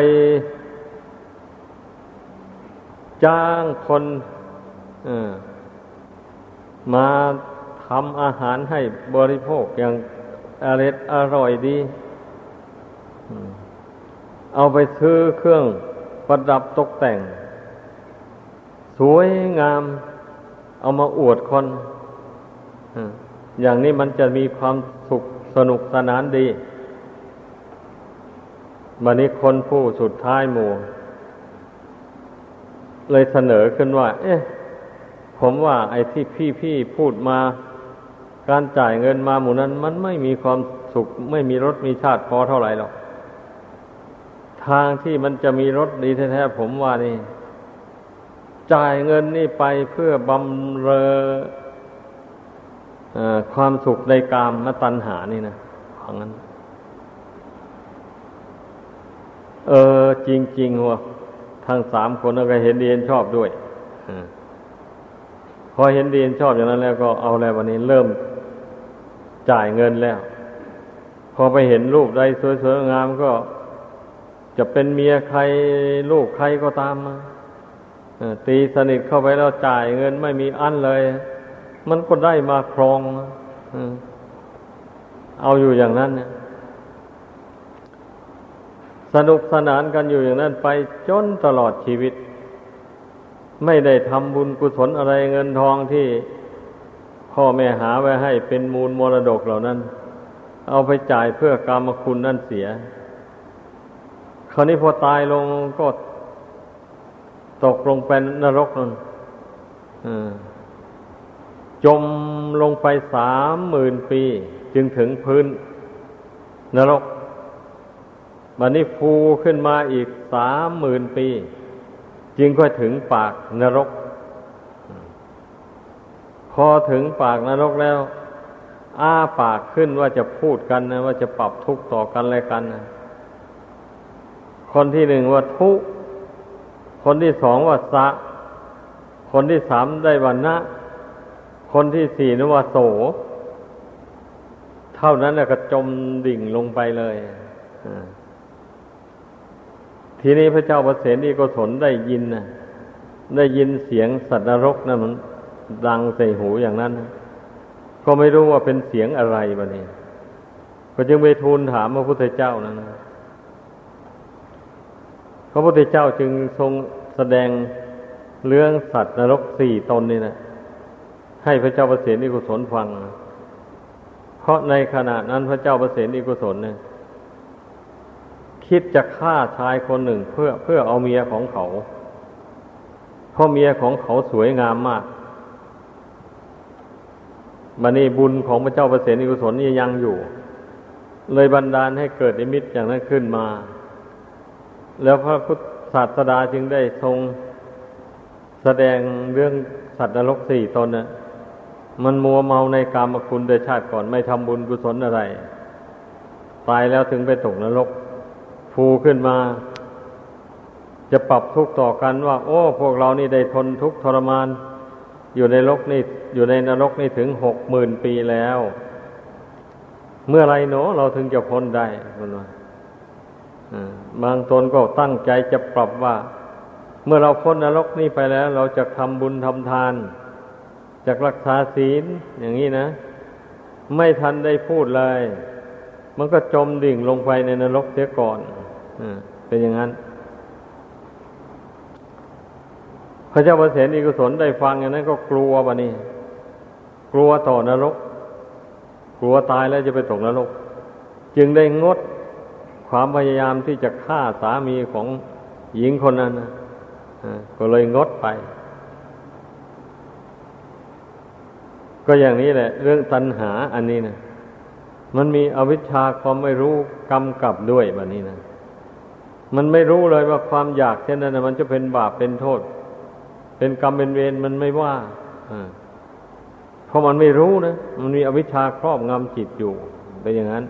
จ้างคนมาทำอาหารให้บริโภคอย่างอร่อยอร่อยดี เอาไปซื้อเครื่องประดับตกแต่ง สวยงาม เอามาอวดคน อย่างนี้มันจะมีความสุขสนุกสนานดี บันนี้คนผู้สุดท้ายหมู่ เลยเสนอขึ้นว่า เอ๊ะ ผมว่าไอ้ที่พี่พี่พูดมา การจ่ายเงินมาหมู่นั้น มันไม่มีความสุข ไม่มีรถมีชาติพอเท่าไหร่หรอก ทางที่มันจะมีรถดีแท้ๆผมว่านี่ จ่ายเงินนี่ไปเพื่อบำเรออความสุขในกามมตัณหานี่นะของนั้น เออ จริงๆว่ะทั้งสามคนก็เห็นดีเห็นชอบด้วยพอเห็นดีเห็นชอบอย่างนั้นแล้วก็เอาแล้ววันนี้เริ่มจ่ายเงินแล้ว พอไปเห็นรูปใดสวยๆงามก็จะเป็นเมียใครลูกใครก็ตามมาตีสนิทเข้าไปแล้วจ่ายเงินไม่มีอันเลย มันก็ได้มาครองเอาอยู่อย่างนั้นเนี่ย สนุกสนานกันอยู่อย่างนั้นไปจนตลอดชีวิต ไม่ได้ทำบุญกุศลอะไรเงินทองที่พ่อแม่หาไว้ให้เป็นมูลมรดกเหล่านั้น เอาไปจ่ายเพื่อกรรมคุณนั่นเสีย คราวนี้พอตายลงก็ตกลงเป็นนรกนั่นจมลงไปสามหมื่นปี จึงถึงพื้นนรก บันนี้ฟูขึ้นมาอีกสามหมื่นปี จึงค่อยถึงปากนรก พอถึงปากนรกแล้ว อ้าปากขึ้นว่าจะพูดกันนะว่าจะปรับทุกข์ต่อกันอะไรกันนะคนที่หนึ่งว่าทุกคนที่สองว่าสะ คนที่สามได้วันนะ คนที่สี่นว่าโส เท่านั้นก็จมดิ่งลงไปเลยอ่า ทีนี้พระเจ้าประเสนีก็สนได้ยินนะได้ยินเสียงสัตว์นรกนะมันดังใส่หูอย่างนั้นก็ไม่รู้ว่าเป็นเสียงอะไรบะนี่ก็จึงไปทูลถามพระพุทธเจ้านั้นพระพุทธเจ้าจึงทรงแสดงเรื่องสัตว์นรกสี่ตนนี่นะให้พระเจ้าประเสนิกุศลฟัง เพราะในขณะนั้นพระเจ้าประเสนิกุศลเนี่ย คิดจะฆ่าชายคนหนึ่งเพื่อเพื่อเอาเมียของเขา เพ่อเมียของเขาสวยงามมากบันนี้บุญของพระเจ้าประเสนิกุศลนี่ยังอยู่ เลยบันดาลให้เกิดนิมิตอย่างนั้นขึ้นมา แล้วพระพุทธศาสดาจึงได้ทรงแสดงเรื่องสัตว์นรกสี่ตนน่ะมันมัวเมาในกามคุณโดยชาติก่อนไม่ทำบุญกุศลอะไร ตายแล้วถึงไปตกนรก ฟูขึ้นมา จะปรับทุกข์ต่อกันว่า โอ้ พวกเรานี่ได้ทนทุกข์ทรมาน อยู่ในโลกนี่อยู่ในนรกนี่ถึงหกหมื่นปีแล้ว เมื่อไรเนาะเราถึงจะพ้นได้คนว่าบางตนก็ตั้งใจจะปรับว่า เมื่อเราพ้นนรกนี่ไปแล้ว เราจะทำบุญทำทานจะรักษาศีลอย่างนี้นะ ไม่ทันได้พูดเลย มันก็จมดิ่งลงไปในนรกเสียก่อน เป็นอย่างนั้น พระเจ้าประเสนิกุศลได้ฟังอย่างนั้น ก็กลัวบะนี่กลัวต่อนรก กลัวตายแล้วจะไปตกนรก จึงได้งดความพยายามที่จะฆ่าสามีของหญิงคนนั้นก็เลยงดไป ก็อย่างนี้แหละ เรื่องตัณหาอันนี้นะมันมีอวิชชาความไม่รู้กำกับด้วยแบบนี้นะ มันไม่รู้เลยว่าความอยากเช่นนั้นนะมันจะเป็นบาปเป็นโทษ เป็นกรรมเป็นเวรมันไม่ว่าเพราะมันไม่รู้นะมันมีอวิชชาครอบงำจิตอยู่เป็นอย่างนั้น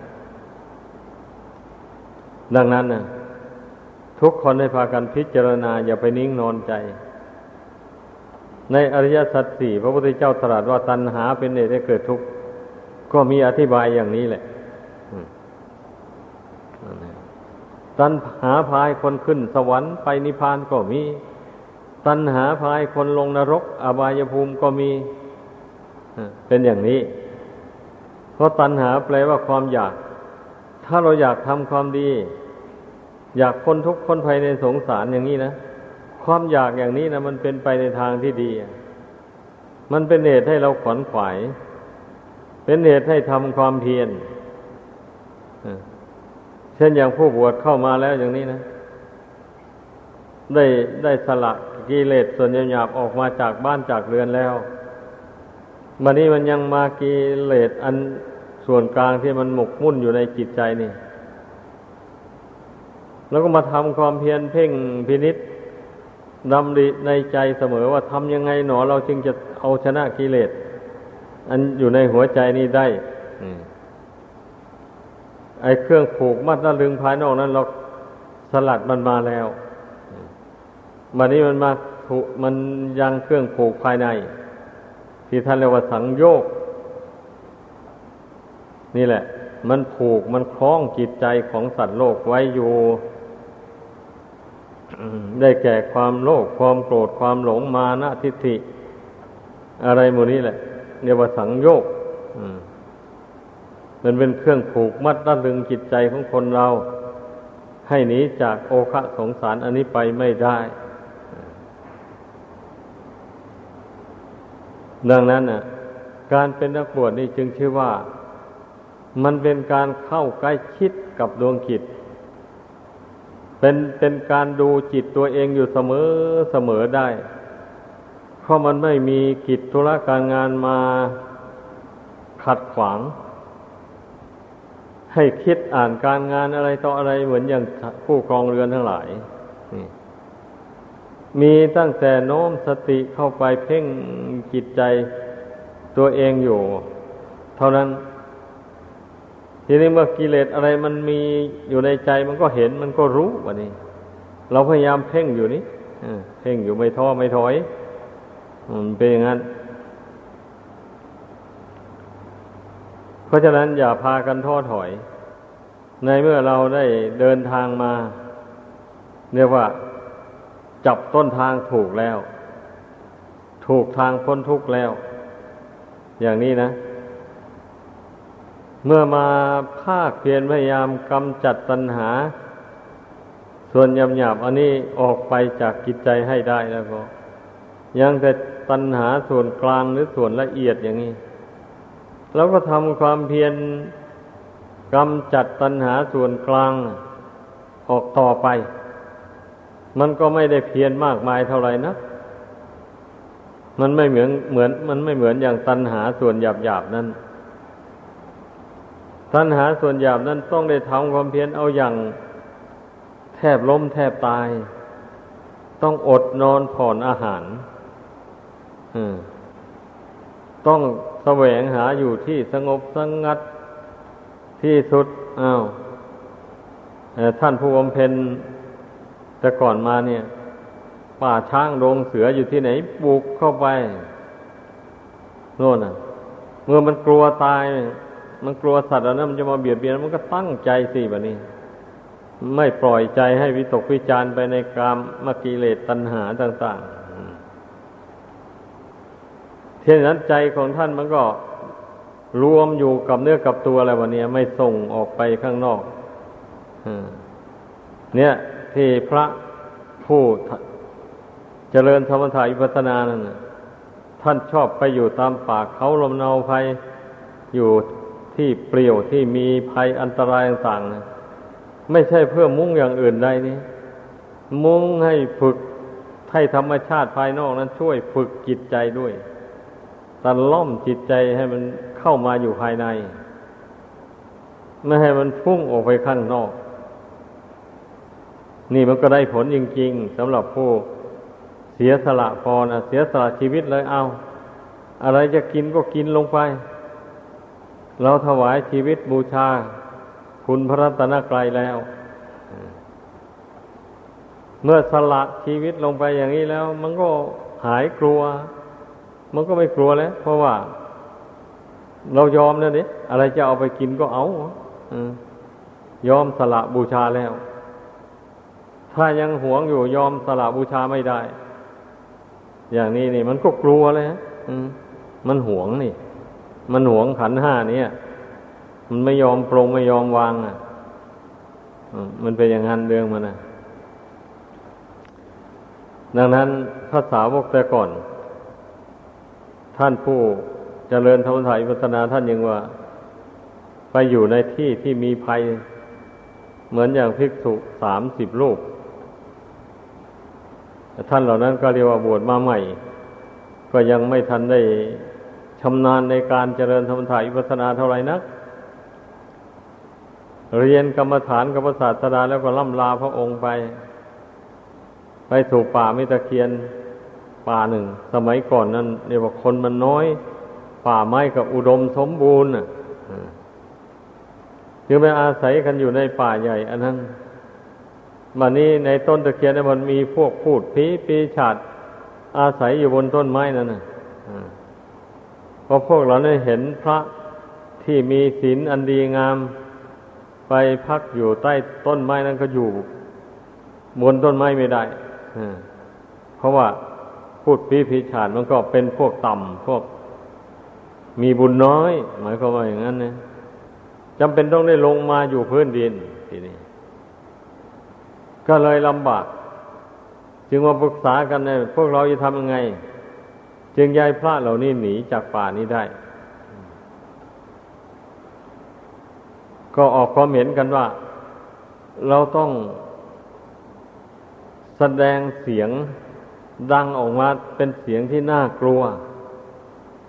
ดังนั้นนะทุกคนให้พากันพิจารณา อย่าไปนิ่งนอนใจ ในอริยสัจสี่พระพุทธเจ้าตรัสว่าตัณหาเป็นเหตุให้เกิดทุกข์ก็มีอธิบายอย่างนี้แหละ ตัณหาพายคนขึ้นสวรรค์ไปนิพพานก็มี ตัณหาพายคนลงนรก อบายภูมิก็มีเป็นอย่างนี้ เพราะตัณหาแปลว่าความอยาก ถ้าเราอยากทำความดี อยากพ้นทุกข์พ้นภัยในสงสารอย่างนี้นะความอยากอย่างนี้นะมันเป็นไปในทางที่ดี มันเป็นเหตุให้เราขวนขวาย เป็นเหตุให้ทำความเพียร เช่นอย่างผู้บวชเข้ามาแล้วอย่างนี้นะ ได้ได้สละกิเลสส่วนหยาบออกมาจากบ้านจากเรือนแล้วมันนี้มันยังมากิเลสอันส่วนกลางที่มันหมกมุ่นอยู่ในจิตใจนี่ แล้วก็มาทำความเพียรเพ่งพินิษดำริในใจเสมอว่าทำยังไงหนอเราจึงจะเอาชนะกิเลสอันอยู่ในหัวใจนี้ได้ ไอ้เครื่องผูกมัดระลึงภายนอกนั้น เราสลัดมันมาแล้วมันนี้มันมาถูมันยังเครื่องผูกภายใน ที่ท่านเรียกว่าสังโยก นี่แหละ มันผูกมันคล้องจิตใจของสัตว์โลกไว้อยู่ ได้แก่ความโลภความโกรธความหลงมานะทิฏฐิ อะไรหมดนี้แหละเรียกว่าสังโยกมั มันเป็นเครื่องผูกมัดรัดรึงจิตใจของคนเรา ให้หนีจากโอคะสงสารอันนี้ไปไม่ได้ ดังนั้นน่ะ การเป็นนักบวชนี่จึงชื่อว่า มันเป็นการเข้าใกล้ชิดกับดวงจิต เป็นเป็นการดูจิตตัวเองอยู่เสมอเสมอได้ เพราะมันไม่มีกิจธุระการงานมาขัดขวาง ให้คิดอ่านการงานอะไรต่ออะไรเหมือนอย่างผู้ครองเรือนทั้งหลายมีตั้งแต่โน้มสติเข้าไปเพ่งจิตใจตัวเองอยู่ เท่านั้น ทีนี้เมื่อกิเลสอะไรมันมีอยู่ในใจมันก็เห็นมันก็รู้วะนี่เราพยายามเพ่งอยู่นี่เพ่งอยู่ไม่ท้อไม่ถอยมันเป็นอย่างนั้น เพราะฉะนั้นอย่าพากันท้อถอย ในเมื่อเราได้เดินทางมาเรียกว่าจับต้นทางถูกแล้ว ถูกทางพ้นทุกข์แล้ว อย่างนี้นะ เมื่อมาภาคเพียรพยายามกำจัดตัณหา ส่วนยำหยาบอันนี้ออกไปจากจิตใจให้ได้แล้วก็ ยังแต่ตัณหาส่วนกลางหรือส่วนละเอียดอย่างนี้ แล้วก็ทำความเพียรกำจัดตัณหาส่วนกลางออกต่อไป มันก็ไม่ได้เพียรมากมายเท่าไหร่นะ มันไม่เหมือนเหมือน มันไม่เหมือนอย่างตัณหาส่วนหยาบหยาบนั้น ตัณหาส่วนหยาบนั้นต้องได้ทำความเพียรเอาอย่างแทบล้มแทบตาย ต้องอดนอนผ่อนอาหารต้อง แสวงหาอยู่ที่สงบสงัดที่สุดอ้าวท่านผู้บำเพ็ญแต่ก่อนมาเนี่ย ป่าช้างโรงเสืออยู่ที่ไหนบุกเข้าไปโน่นน่ะ เมื่อมันกลัวตาย มันกลัวสัตว์แล้วนะมันจะมาเบียดเบียนมันก็ตั้งใจสิแบบนี้ ไม่ปล่อยใจให้วิตกวิจารไปในกามมกิเลสตัณหาต่าง ๆ เท่านั้นใจของท่านมันก็รวมอยู่กับเนื้อกับตัวอะไรวันนี้ไม่ส่งออกไปข้างนอกเนี่ยที่พระผู้เจริญธรรมถ่ายปัฒนานั่นท่านชอบไปอยู่ตามป่าเขาลมเนาภัยอยู่ที่เปลี่ยวที่มีภัยอันตรายต่างๆไม่ใช่เพื่อมุ่งอย่างอื่นใดนี่มุ่งให้ฝึกให้ธรรมชาติภายนอกนั้นช่วยฝึกจิตใจด้วย ตันล่อมจิตใจให้มันเข้ามาอยู่ภายใน ไม่ให้มันพุ่งออกไปข้างนอก นี่มันก็ได้ผลจริงๆสำหรับผู้เสียสละพอนะเสียสละชีวิตเลยเอา อะไรจะกินก็กินลงไป เราถวายชีวิตบูชา คุณพระรัตนกรัยแล้ว เมื่อสละชีวิตลงไปอย่างนี้แล้ว มันก็หายกลัว มันก็ไม่กลัวแล้ว เพราะว่า เรายอมแล้วนี่อะไรจะเอาไปกินก็เอายอมสละบูชาแล้ว ถ้ายังหวงอยู่ยอมสละบูชาไม่ได้ อย่างนี้นี่ มันก็กลัวเลยมันหวงนี่ มันหวงขันห้านี่มันไม่ยอมปรงไม่ยอมวางอะมันเป็นอย่างนั้นเรื่องมันนะดังนั้นภาษาวกแต่ก่อน ท่านผู้เจริญธรรมถ่ายพัฒนาท่านยังว่า ไปอยู่ในที่ที่มีภัย เหมือนอย่างภิกษุสามสิบรูปท่านเหล่านั้นก็เรียกว่าบวชมาใหม่ ก็ยังไม่ทันได้ชำนาญในการเจริญธรรมถ่ายพัฒนาเท่าไหร่นัก เรียนกรรมฐานกับพระศาสดาแล้วก็ล่ำลาพระองค์ไป ไปสู่ป่ามิตะเคียน ป่าหนึ่ง สมัยก่อนนั้นเรียกว่าคนมันน้อย ป่าไม้กับอุดมสมบูรณ์จึงไปอาศัยกันอยู่ในป่าใหญ่ อันนั้นบัดนี้ในต้นตะเคียนมันมีพวกพูดผีปีฉาดอาศัยอยู่บนต้นไม้นั่นนะพอพวกเราได้เห็นพระที่มีศีลอันดีงาม ไปพักอยู่ใต้ต้นไม้นั้นก็อยู่ บนต้นไม้ไม่ได้เพราะว่า พูดผีปีฉาดมันก็เป็นพวกต่ำพวกมีบุญน้อย หมายความว่าอย่างนั้นนะจำเป็นต้องได้ลงมาอยู่พื้นดินทีนี้ ก็เลยลำบาก จึงมาปรึกษากันเนี่ยพวกเราจะทำยังไง จึงย้ายพระเหล่านี้หนีจากป่านี้ได้ ก็ออกความเห็นกันว่า เราต้องแสดงเสียง ดังออกมาเป็นเสียงที่น่ากลัว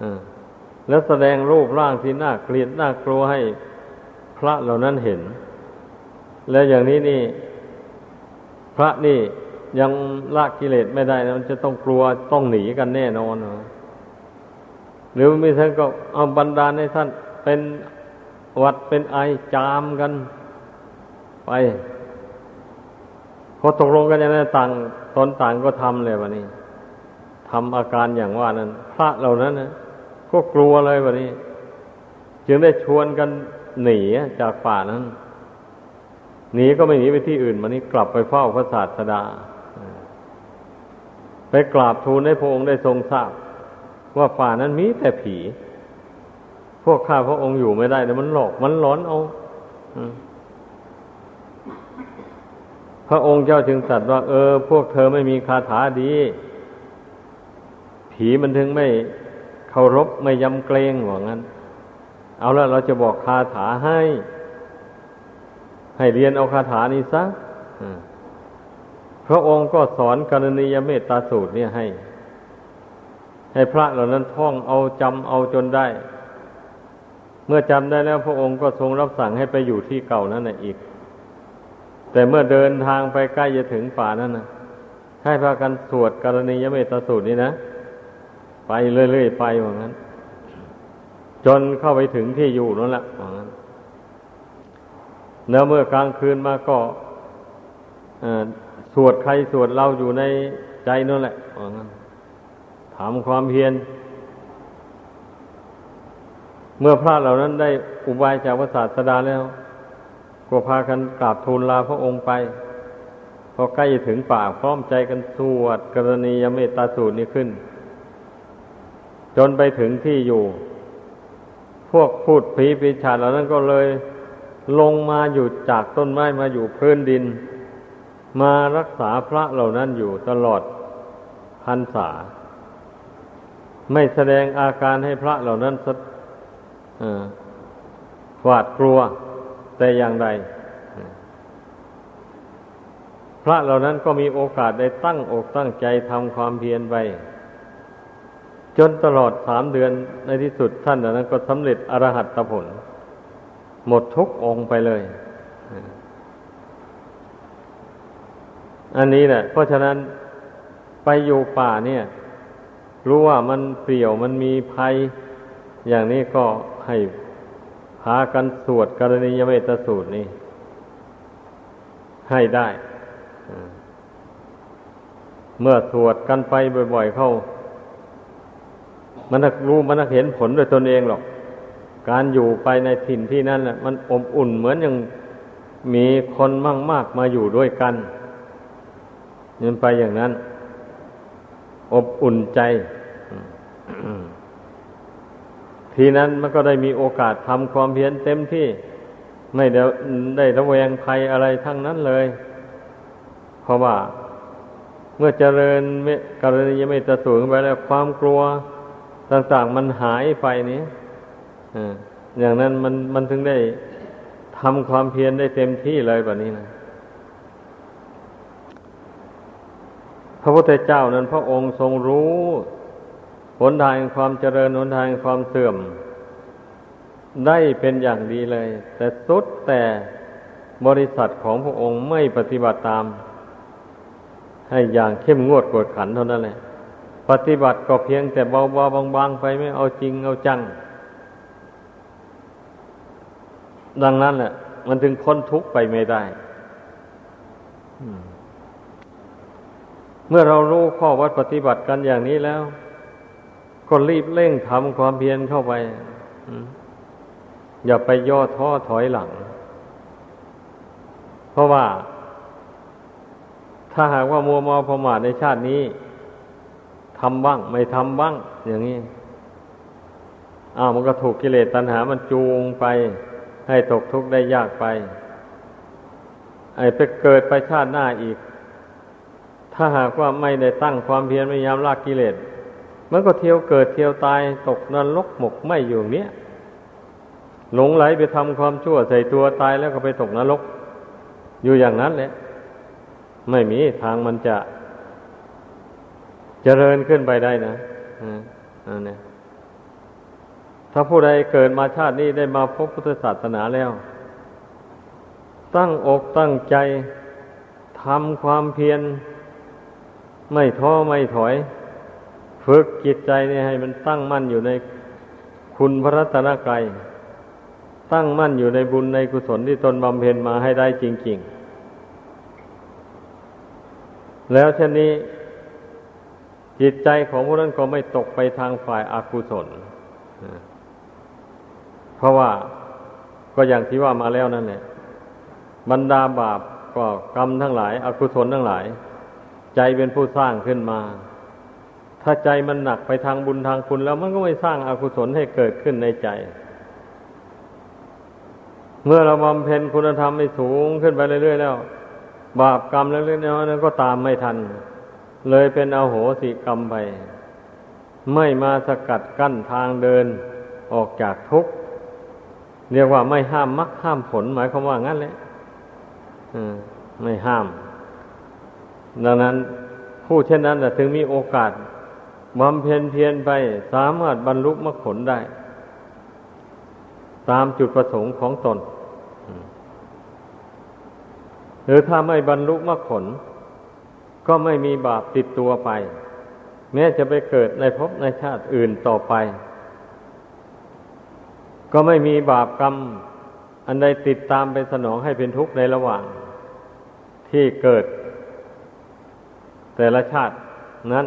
อแล้วแสดงรูปร่างที่น่าเกลียดน่ากลัวให้พระเหล่านั้นเห็น แล้วอย่างนี้นี่ พระนี่ยังละกิเลสไม่ได้นะมันจะต้องกลัวต้องหนีกันแน่นอนหรือไมีท่านก็เอาบันดาให้ท่านเป็นวัดเป็นไอจามกัน ไป อตกลงกันอย่างนั้นต่างตนต่างก็ทำเลยวันนี้ทำอาการอย่างว่านั้น พระเหล่านั้นนะก็กลัวเลยวันนี้ จึงได้ชวนกันหนีจากป่านั้นหนีก็ไม่หนีไปที่อื่นวันนี้กลับไปเฝ้าพระศาสดา ไปกราบทูลให้พระองค์ได้ทรงทราบ ว่าป่านั้นมีแต่ผี พวกข้าพระองค์อยู่ไม่ได้แต่มันหลอกมันหลอนเอา พระองค์เจ้าจึงตรัสว่า เออ พวกเธอไม่มีคาถาดี ผีมันถึงไม่เคารพไม่ยำเกรงว่างั้น เอาละเราจะบอกคาถาให้ ให้เรียนเอาคาถานี้ซะพระองค์ก็สอนกรณียเมตตาสูตรเนี่ยให้ใให้พระเหล่านั้นท่องเอาจำเอาจนได้ เมื่อจำได้แล้วพระองค์ก็ทรงรับสั่งให้ไปอยู่ที่เก่านั่นอีก แต่เมื่อเดินทางไปใกล้จะถึงป่านั้นนะให้พากันสวดกรณียเมตสูตรนี้นะ ไปเรื่อยๆไปว่างั้น จนเข้าไปถึงที่อยู่นั่นแหละว่างั้นแล้วเมื่อกลางคืนมาก็สวดใครสวดเราอยู่ในใจนั่นแหละว่างั้นถามความเพียรเมื่อพระเหล่านั้นได้อุบายจากพระศาสดาแล้ว ก็พากันกราบทูลลาพระองค์ไป พอใกล้ถึงป่าพร้อมใจกันสวดกรณียเมตตาสูตรนี้ขึ้น จนไปถึงที่อยู่ พวกพูดผีปีชาเหล่านั้นก็เลยลงมาอยู่จากต้นไม้มาอยู่พื้นดิน มารักษาพระเหล่านั้นอยู่ตลอดพรรษา ไม่แสดงอาการให้พระเหล่านั้นสหวาดกลัว แต่อย่างใดพระเหล่านั้นก็มีโอกาสได้ตั้งอกตั้งใจทำความเพียรไป จนตลอดสามเดือนในที่สุดท่านเหล่านั้นก็สำเร็จอรหัตผล หมดทุกองไปเลย อันนี้แหละ เพราะฉะนั้นไปอยู่ป่าเนี่ย รู้ว่ามันเปลี่ยวมันมีภัย อย่างนี้ก็ให้ พากันสวดกรณียเมตสูตรนี้ให้ได้เมื่อสวดกันไปบ่อยๆเข้า มันนักรู้มันนักเห็นผลด้วยตนเองหรอก การอยู่ไปในถิ่นที่นั่นแหละมันอบอุ่นเหมือนอย่างมีคนมั่งมากมาอยู่ด้วยกันยันไปอย่างนั้น อบอุ่นใจ ทีนั้นมันก็ได้มีโอกาสทำความเพียรเต็มที่ ไม่ได้ได้ระแวงภัยอะไรทั้งนั้นเลย เพราะว่าเมื่อเจริญกรณียไม่จะสูงไปแล้วความกลัวต่างๆมันหายไปนี้อย่างนั้นมันมันถึงได้ทำความเพียรได้เต็มที่เลยแบบนี้นะพระพุทธเจ้านั้นพระองค์ทรงรู้ หนทางความเจริญหนทางความเสื่อม ได้เป็นอย่างดีเลย แต่สุดแต่บริษัทของพระองค์ไม่ปฏิบัติตาม ให้อย่างเข้มงวดกวดขันเท่านั้นแหละปฏิบัติก็เพียงแต่เบาๆบางๆ ไปไม่เอาจริงเอาจัง ดังนั้นแหละมันถึงพ้นทุกข์ไปไม่ได้ เมื่อเรารู้ข้อวัดปฏิบัติกันอย่างนี้แล้ว ก็รีบเร่งทำความเพียรเข้าไปอย่าไปย่อท้อถอยหลัง เพราะว่า ถ้าหากว่ามัวมอประมาทในชาตินี้ทำบ้าง ไม่ทำบ้าง อย่างนี้อ้าวมันก็ถูกกิเลสตัณหามันจูงไป ให้ตกทุกข์ได้ยากไป ไอ้ไปเกิดไปชาติหน้าอีก ถ้าหากว่าไม่ได้ตั้งความเพียรไม่ยามลากกิเลส มันก็เที่ยวเกิดเที่ยวตายตกนรกหมกไหมอยู่เนี้ยหลงไหลไปทำความชั่วใส่ตัวตายแล้วก็ไปตกนรก อยู่อย่างนั้นแหละ ไม่มีทางมันจะเจริญขึ้นไปได้นะอันนี้ถ้าผู้ใดเกิดมาชาตินี้ได้มาพบพุทธศาสนาแล้ว ตั้งอกตั้งใจทำความเพียรไม่ท้อไม่ถอย ฝึกจิตใจนี่ให้มันตั้งมั่นอยู่ในคุณพระรัตนกรัยตั้งมั่นอยู่ในบุญในกุศลที่ตนบำเพ็ญมาให้ได้จริง ๆ แล้วเช่นนี้ จิตใจของผู้นั้นก็ไม่ตกไปทางฝ่ายอากุศล เพราะว่าก็อย่างที่ว่ามาแล้วนั่นแหละบรรดาบาปก็กรรมทั้งหลายอากุศลทั้งหลาย ใจเป็นผู้สร้างขึ้นมา ถ้าใจมันหนักไปทางบุญทางคุณแล้วมันก็ไม่สร้างอากุศลให้เกิดขึ้นในใจ เมื่อเราบำเพ็ญคุณธรรมไม่สูงขึ้นไปเรื่อยๆแล้ว บาปกรรมเล็กๆน้อยๆนั้นก็ตามไม่ทัน เลยเป็นอโหสิกรรมไป ไม่มาสกัดกั้นทางเดินออกจากทุกข์เรียกว่าไม่ห้ามมรรคห้ามผลหมายความว่างั้นแหละไม่ห้าม ดังนั้นผู้เช่นนั้นถึงมีโอกาส บำเพ็ญเพียรไปสามารถบรรลุมรรคผลได้ ตามจุดประสงค์ของตน หรือถ้าไม่บรรลุมรรคผล ก็ไม่มีบาปติดตัวไป แม้จะไปเกิดในภพในชาติอื่นต่อไป ก็ไม่มีบาปกรรม อันใดติดตามไปสนองให้เป็นทุกข์ในระหว่าง ที่เกิด แต่ละชาตินั้น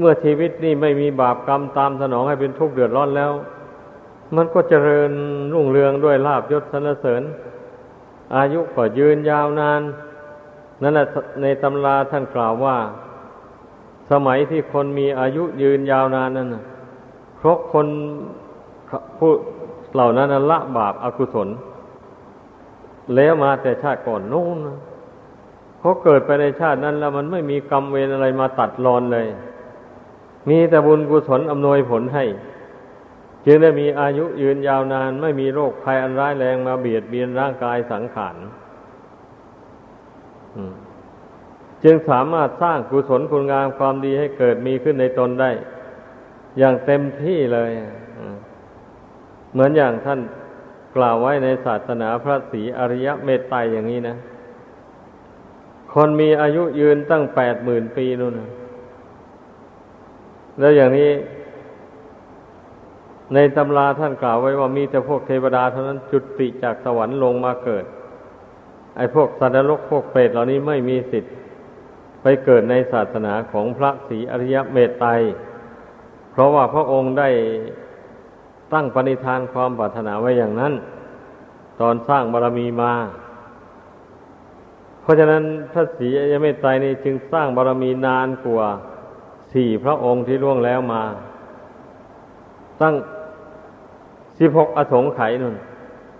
เมื่อชีวิตนี่ไม่มีบาปกรรมตามสนองให้เป็นทุกข์เดือดร้อนแล้ว มันก็เจริญรุ่งเรืองด้วยลาบยศสรรเสริญ อายุก็ยืนยาวนาน นั่นแหละในตำราท่านกล่าวว่า สมัยที่คนมีอายุยืนยาวนานนั้นเพราะคนผู้เหล่านั้นละบาปอากุศล แล้วมาแต่ชาติก่อนนู้นเขาเกิดไปในชาตินั้นแล้วมันไม่มีกรรมเวรอะไรมาตัดรอนเลย มีแต่บุญกุศลอำนวยผลให้ จึงได้มีอายุยืนยาวนาน ไม่มีโรคภัยอันร้ายแรงมาเบียดเบียนร่างกายสังขารจึงสามารถสร้างกุศลคุณงามความดีให้เกิดมีขึ้นในตนได้ อย่างเต็มที่เลย เหมือนอย่างท่านกล่าวไว้ในศาสนาพระศรีอริยเมตไตรอย่างนี้นะ คนมีอายุยืนตั้งแปดหมื่นปีนู่นนะ แล้วอย่างนี้ ในตำราท่านกล่าวไว้ว่ามีแต่พวกเทวดาเท่านั้นจุติจากสวรรค์ลงมาเกิด ไอ้พวกสัตว์นรกพวกเปรตเหล่านี้ไม่มีสิทธิ์ ไปเกิดในศาสนาของพระศรีอริยเมตไตรเพราะว่าพระองค์ได้ตั้งปณิธานความปรารถนาไว้อย่างนั้น ตอนสร้างบารรมีมา เพราะฉะนั้นพระศรีอริยเมตไตรนี้จึงสร้างบารรมีนานกว่า สี่พระองค์ที่ล่วงแล้วมา ตั้งสิบหกอสงไขยนุ่น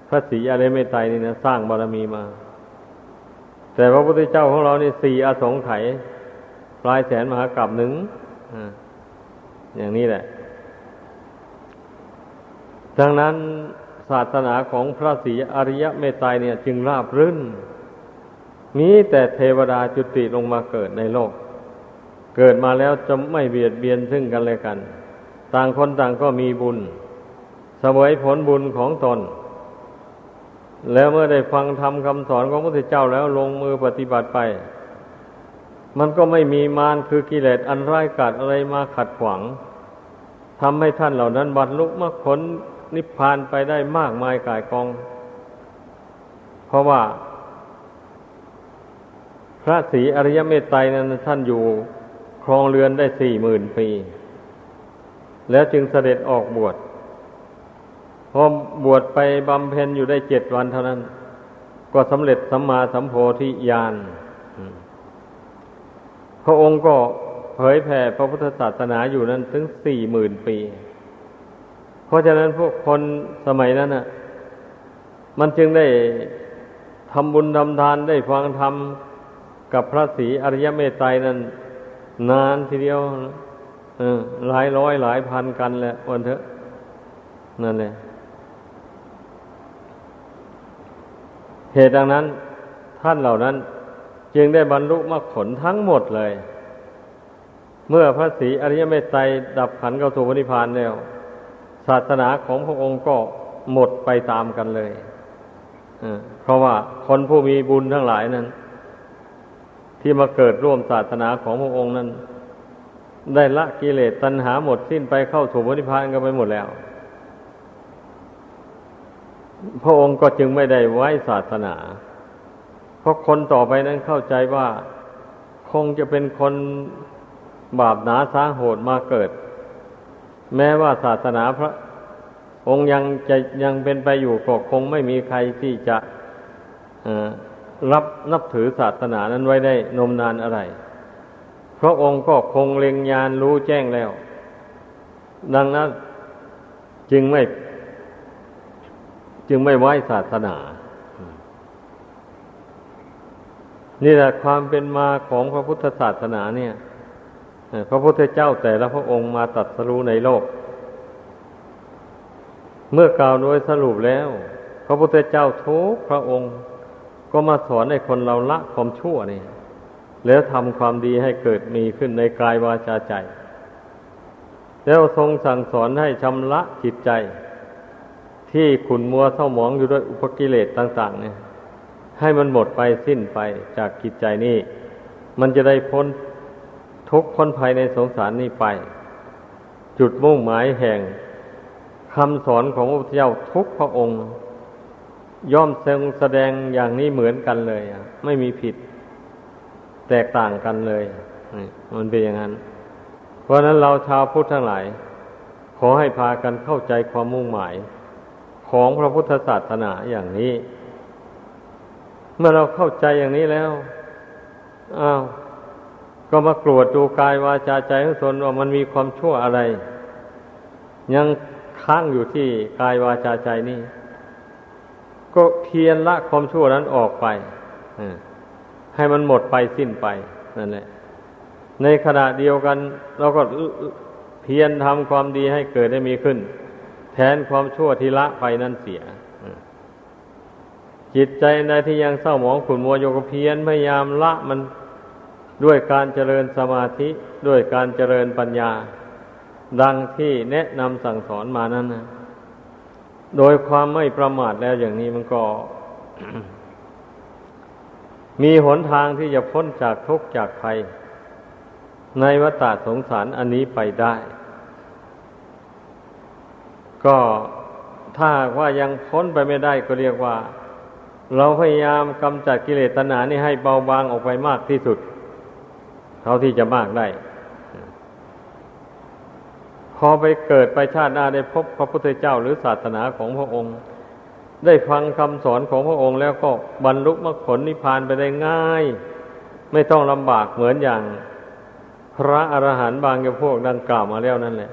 พระศรีอริยเมตไตรนี่นะสร้างบารมีมา แต่พระพุทธเจ้าของเรานี่สี่อสงไขยปลายแสนมหากรัปหนึ่งอย่างนี้แหละ ดังนั้นศาสนาของพระศรีอริยเมตไตรเนี่ย จึงราบรื่นมีแต่เทวดาจุติลงมาเกิดในโลก เกิดมาแล้วจะไม่เบียดเบียนซึ่งกันและกัน ต่างคนต่างก็มีบุญเสวยผลบุญของตน แล้วเมื่อได้ฟังธรรมคำสอนของพระพุทธเจ้าแล้วลงมือปฏิบัติไป มันก็ไม่มีมารคือกิเลสอันร้ายกาจอะไรมาขัดขวางทำให้ท่านเหล่านั้นบรรลุมรรคผลนิพพานไปได้มากมายกายกอง เพราะว่า พระศรีอริยเมตไตรนั้นท่านอยู่ ครองเรือนได้สี่หมื่นปี แล้วจึงเสด็จออกบวชพอบวชไปบำเพ็ญอยู่ได้เจ็ดวันเท่านั้น ก็สำเร็จสัมมาสัมโพธิญาณพระองค์ก็เผยแผ่พระพุทธศาสนาอยู่นั้นถึงสี่หมื่นปี เพราะฉะนั้นพวกคนสมัยนั้นน่ะ มันจึงได้ทำบุญทำทานได้ฟังธรรมกับพระศรีอริยเมตไตรนั้น นานทีเดียวหลายร้อยหลายพันกันแหละวันเถอะ นั่นแหละเหตุดังนั้น ท่านเหล่านั้น จึงได้บรรลุมรรคผลทั้งหมดเลย เมื่อพระศรีอริยเมตไตรดับขันเข้าสู่พระนิพพานแล้ว ศาสนาของพระองค์ก็หมดไปตามกันเลยเพราะว่าคนผู้มีบุญทั้งหลายนั้น ที่มาเกิดร่วมศาสนาของพระองค์นั้น ได้ละกิเลสตัณหาหมดสิ้นไปเข้าสู่พระนิพพานกันไปหมดแล้ว พระองค์ก็จึงไม่ได้ไว้ศาสนา เพราะคนต่อไปนั้นเข้าใจว่าคงจะเป็นคนบาปหนาสาโหดมาเกิด แม้ว่าศาสนาพระ องค์ยังจะยังเป็นไปอยู่ก็คงไม่มีใครที่จะ รับนับถือศาสนานั้นไว้ได้นมนานอะไร พระองค์ก็คงเล็งญาณรู้แจ้งแล้ว ดังนั้นจึงไม่ จึงไม่ไว้ศาสนา นี่แหละความเป็นมาของพระพุทธศาสนาเนี่ยพระพุทธเจ้าแต่ละพระองค์มาตัดสรู้ในโลก เมื่อกล่าวโดยสรุปแล้ว พระพุทธเจ้าทุกพระองค์ ก็มาสอนให้คนเราละความชั่วนี่ แล้วทำความดีให้เกิดมีขึ้นในกายวาจาใจ แล้วทรงสั่งสอนให้ชำระจิตใจ ที่ขุนมัวเศร้าหมองอยู่ด้วยอุปกิเลสต่าง ๆ เนี่ย ให้มันหมดไปสิ้นไปจากจิตใจนี้มันจะได้พ้นทุกข์พ้นภัยในสงสารนี้ไป จุดมุ่งหมายแห่งคำสอนของพระพุทธเจ้าทุกพระองค์ ย่อมแสดงอย่างนี้เหมือนกันเลยไม่มีผิดแตกต่างกันเลยมันเป็นอย่างนั้น เพราะนั้นเราชาวพุทธทั้งหลาย ขอให้พากันเข้าใจความมุ่งหมาย ของพระพุทธศาสนาอย่างนี้ เมื่อเราเข้าใจอย่างนี้แล้วอ้าวก็มากรวดดูกายวาจาใจของตนว่ามันมีความชั่วอะไร ยังค้างอยู่ที่กายวาจาใจนี่ ก็เพียรละความชั่วนั้นออกไปให้มันหมดไปสิ้นไปนั่นแหละ ในขณะเดียวกัน เราก็เพียรทำความดีให้เกิดได้มีขึ้น แทนความชั่วที่ละไปนั่นเสียจิตใจในที่ยังเศร้าหมองขุ่นมัวโยกเพียรพยายามละมันด้วยการเจริญสมาธิด้วยการเจริญปัญญา ดังที่แนะนำสั่งสอนมานั้นนะ โดยความไม่ประมาทแล้วอย่างนี้มันก็ มีหนทางที่จะพ้นจากทุกข์จากภัย ในวัฏสงสารอันนี้ไปได้ ก็ถ้าว่ายังพ้นไปไม่ได้ก็เรียกว่า เราพยายามกำจัดกิเลสตัณหานี่ให้เบาบางออกไปมากที่สุด เท่าที่จะมากได้ พอไปเกิดไปชาติหน้าได้พบพระพุทธเจ้าหรือศาสนาของพระองค์ ได้ฟังคำสอนของพระองค์แล้วก็บรรลุมรรคผลนิพพานไปได้ง่าย ไม่ต้องลำบากเหมือนอย่าง พระอรหันต์บางพวกดังกล่าวมาแล้วนั่นแหละ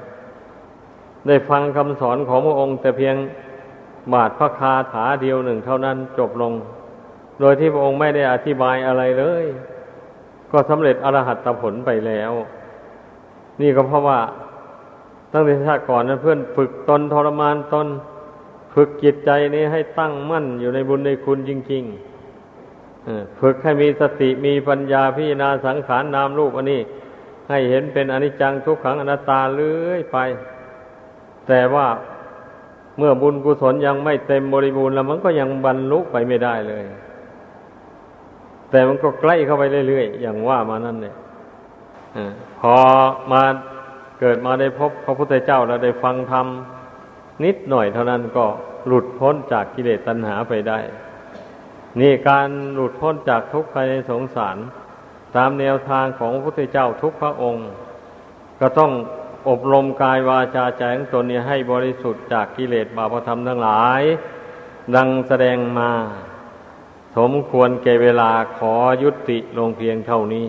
ได้ฟังคำสอนของพระองค์ แต่เพียงบาทพระคาถาเดียวหนึ่งเท่านั้นจบลง โดยที่พระองค์ไม่ได้อธิบายอะไรเลย ก็สำเร็จอรหัตผลไปแล้ว นี่ก็เพราะว่า ตั้งแต่ชาติก่อนนั้นเพื่อนฝึกตนทรมานตน ฝึกจิตใจนี้ให้ตั้งมั่นอยู่ในบุญในคุณจริงๆฝึกให้มีสติมีปัญญาพิจารณาสังขารนามรูปอันนี้ ให้เห็นเป็นอนิจจังทุกขังอนัตตาเลื่อยไป แต่ว่าเมื่อบุญกุศลยังไม่เต็มบริบูรณ์แล้วมันก็ยังบรรลุไปไม่ได้เลย แต่มันก็ใกล้เข้าไปเรื่อยๆอย่างว่ามานั่นเนี่ยพอมา เกิดมาได้พบพระพุทธเจ้าแล้วได้ฟังธรรมนิดหน่อยเท่านั้นก็หลุดพ้นจากกิเลสตัณหาไปได้ นี่การหลุดพ้นจากทุกข์ภายในสงสาร ตามแนวทางของพระพุทธเจ้าทุกพระองค์ ก็ต้องอบรมกายวาจาใจของตนนี่ยให้บริสุทธิ์จากกิเลสบาปธรรมทั้งหลาย ดังแสดงมา สมควรแก่เวลาขอยุติลงเพียงเท่านี้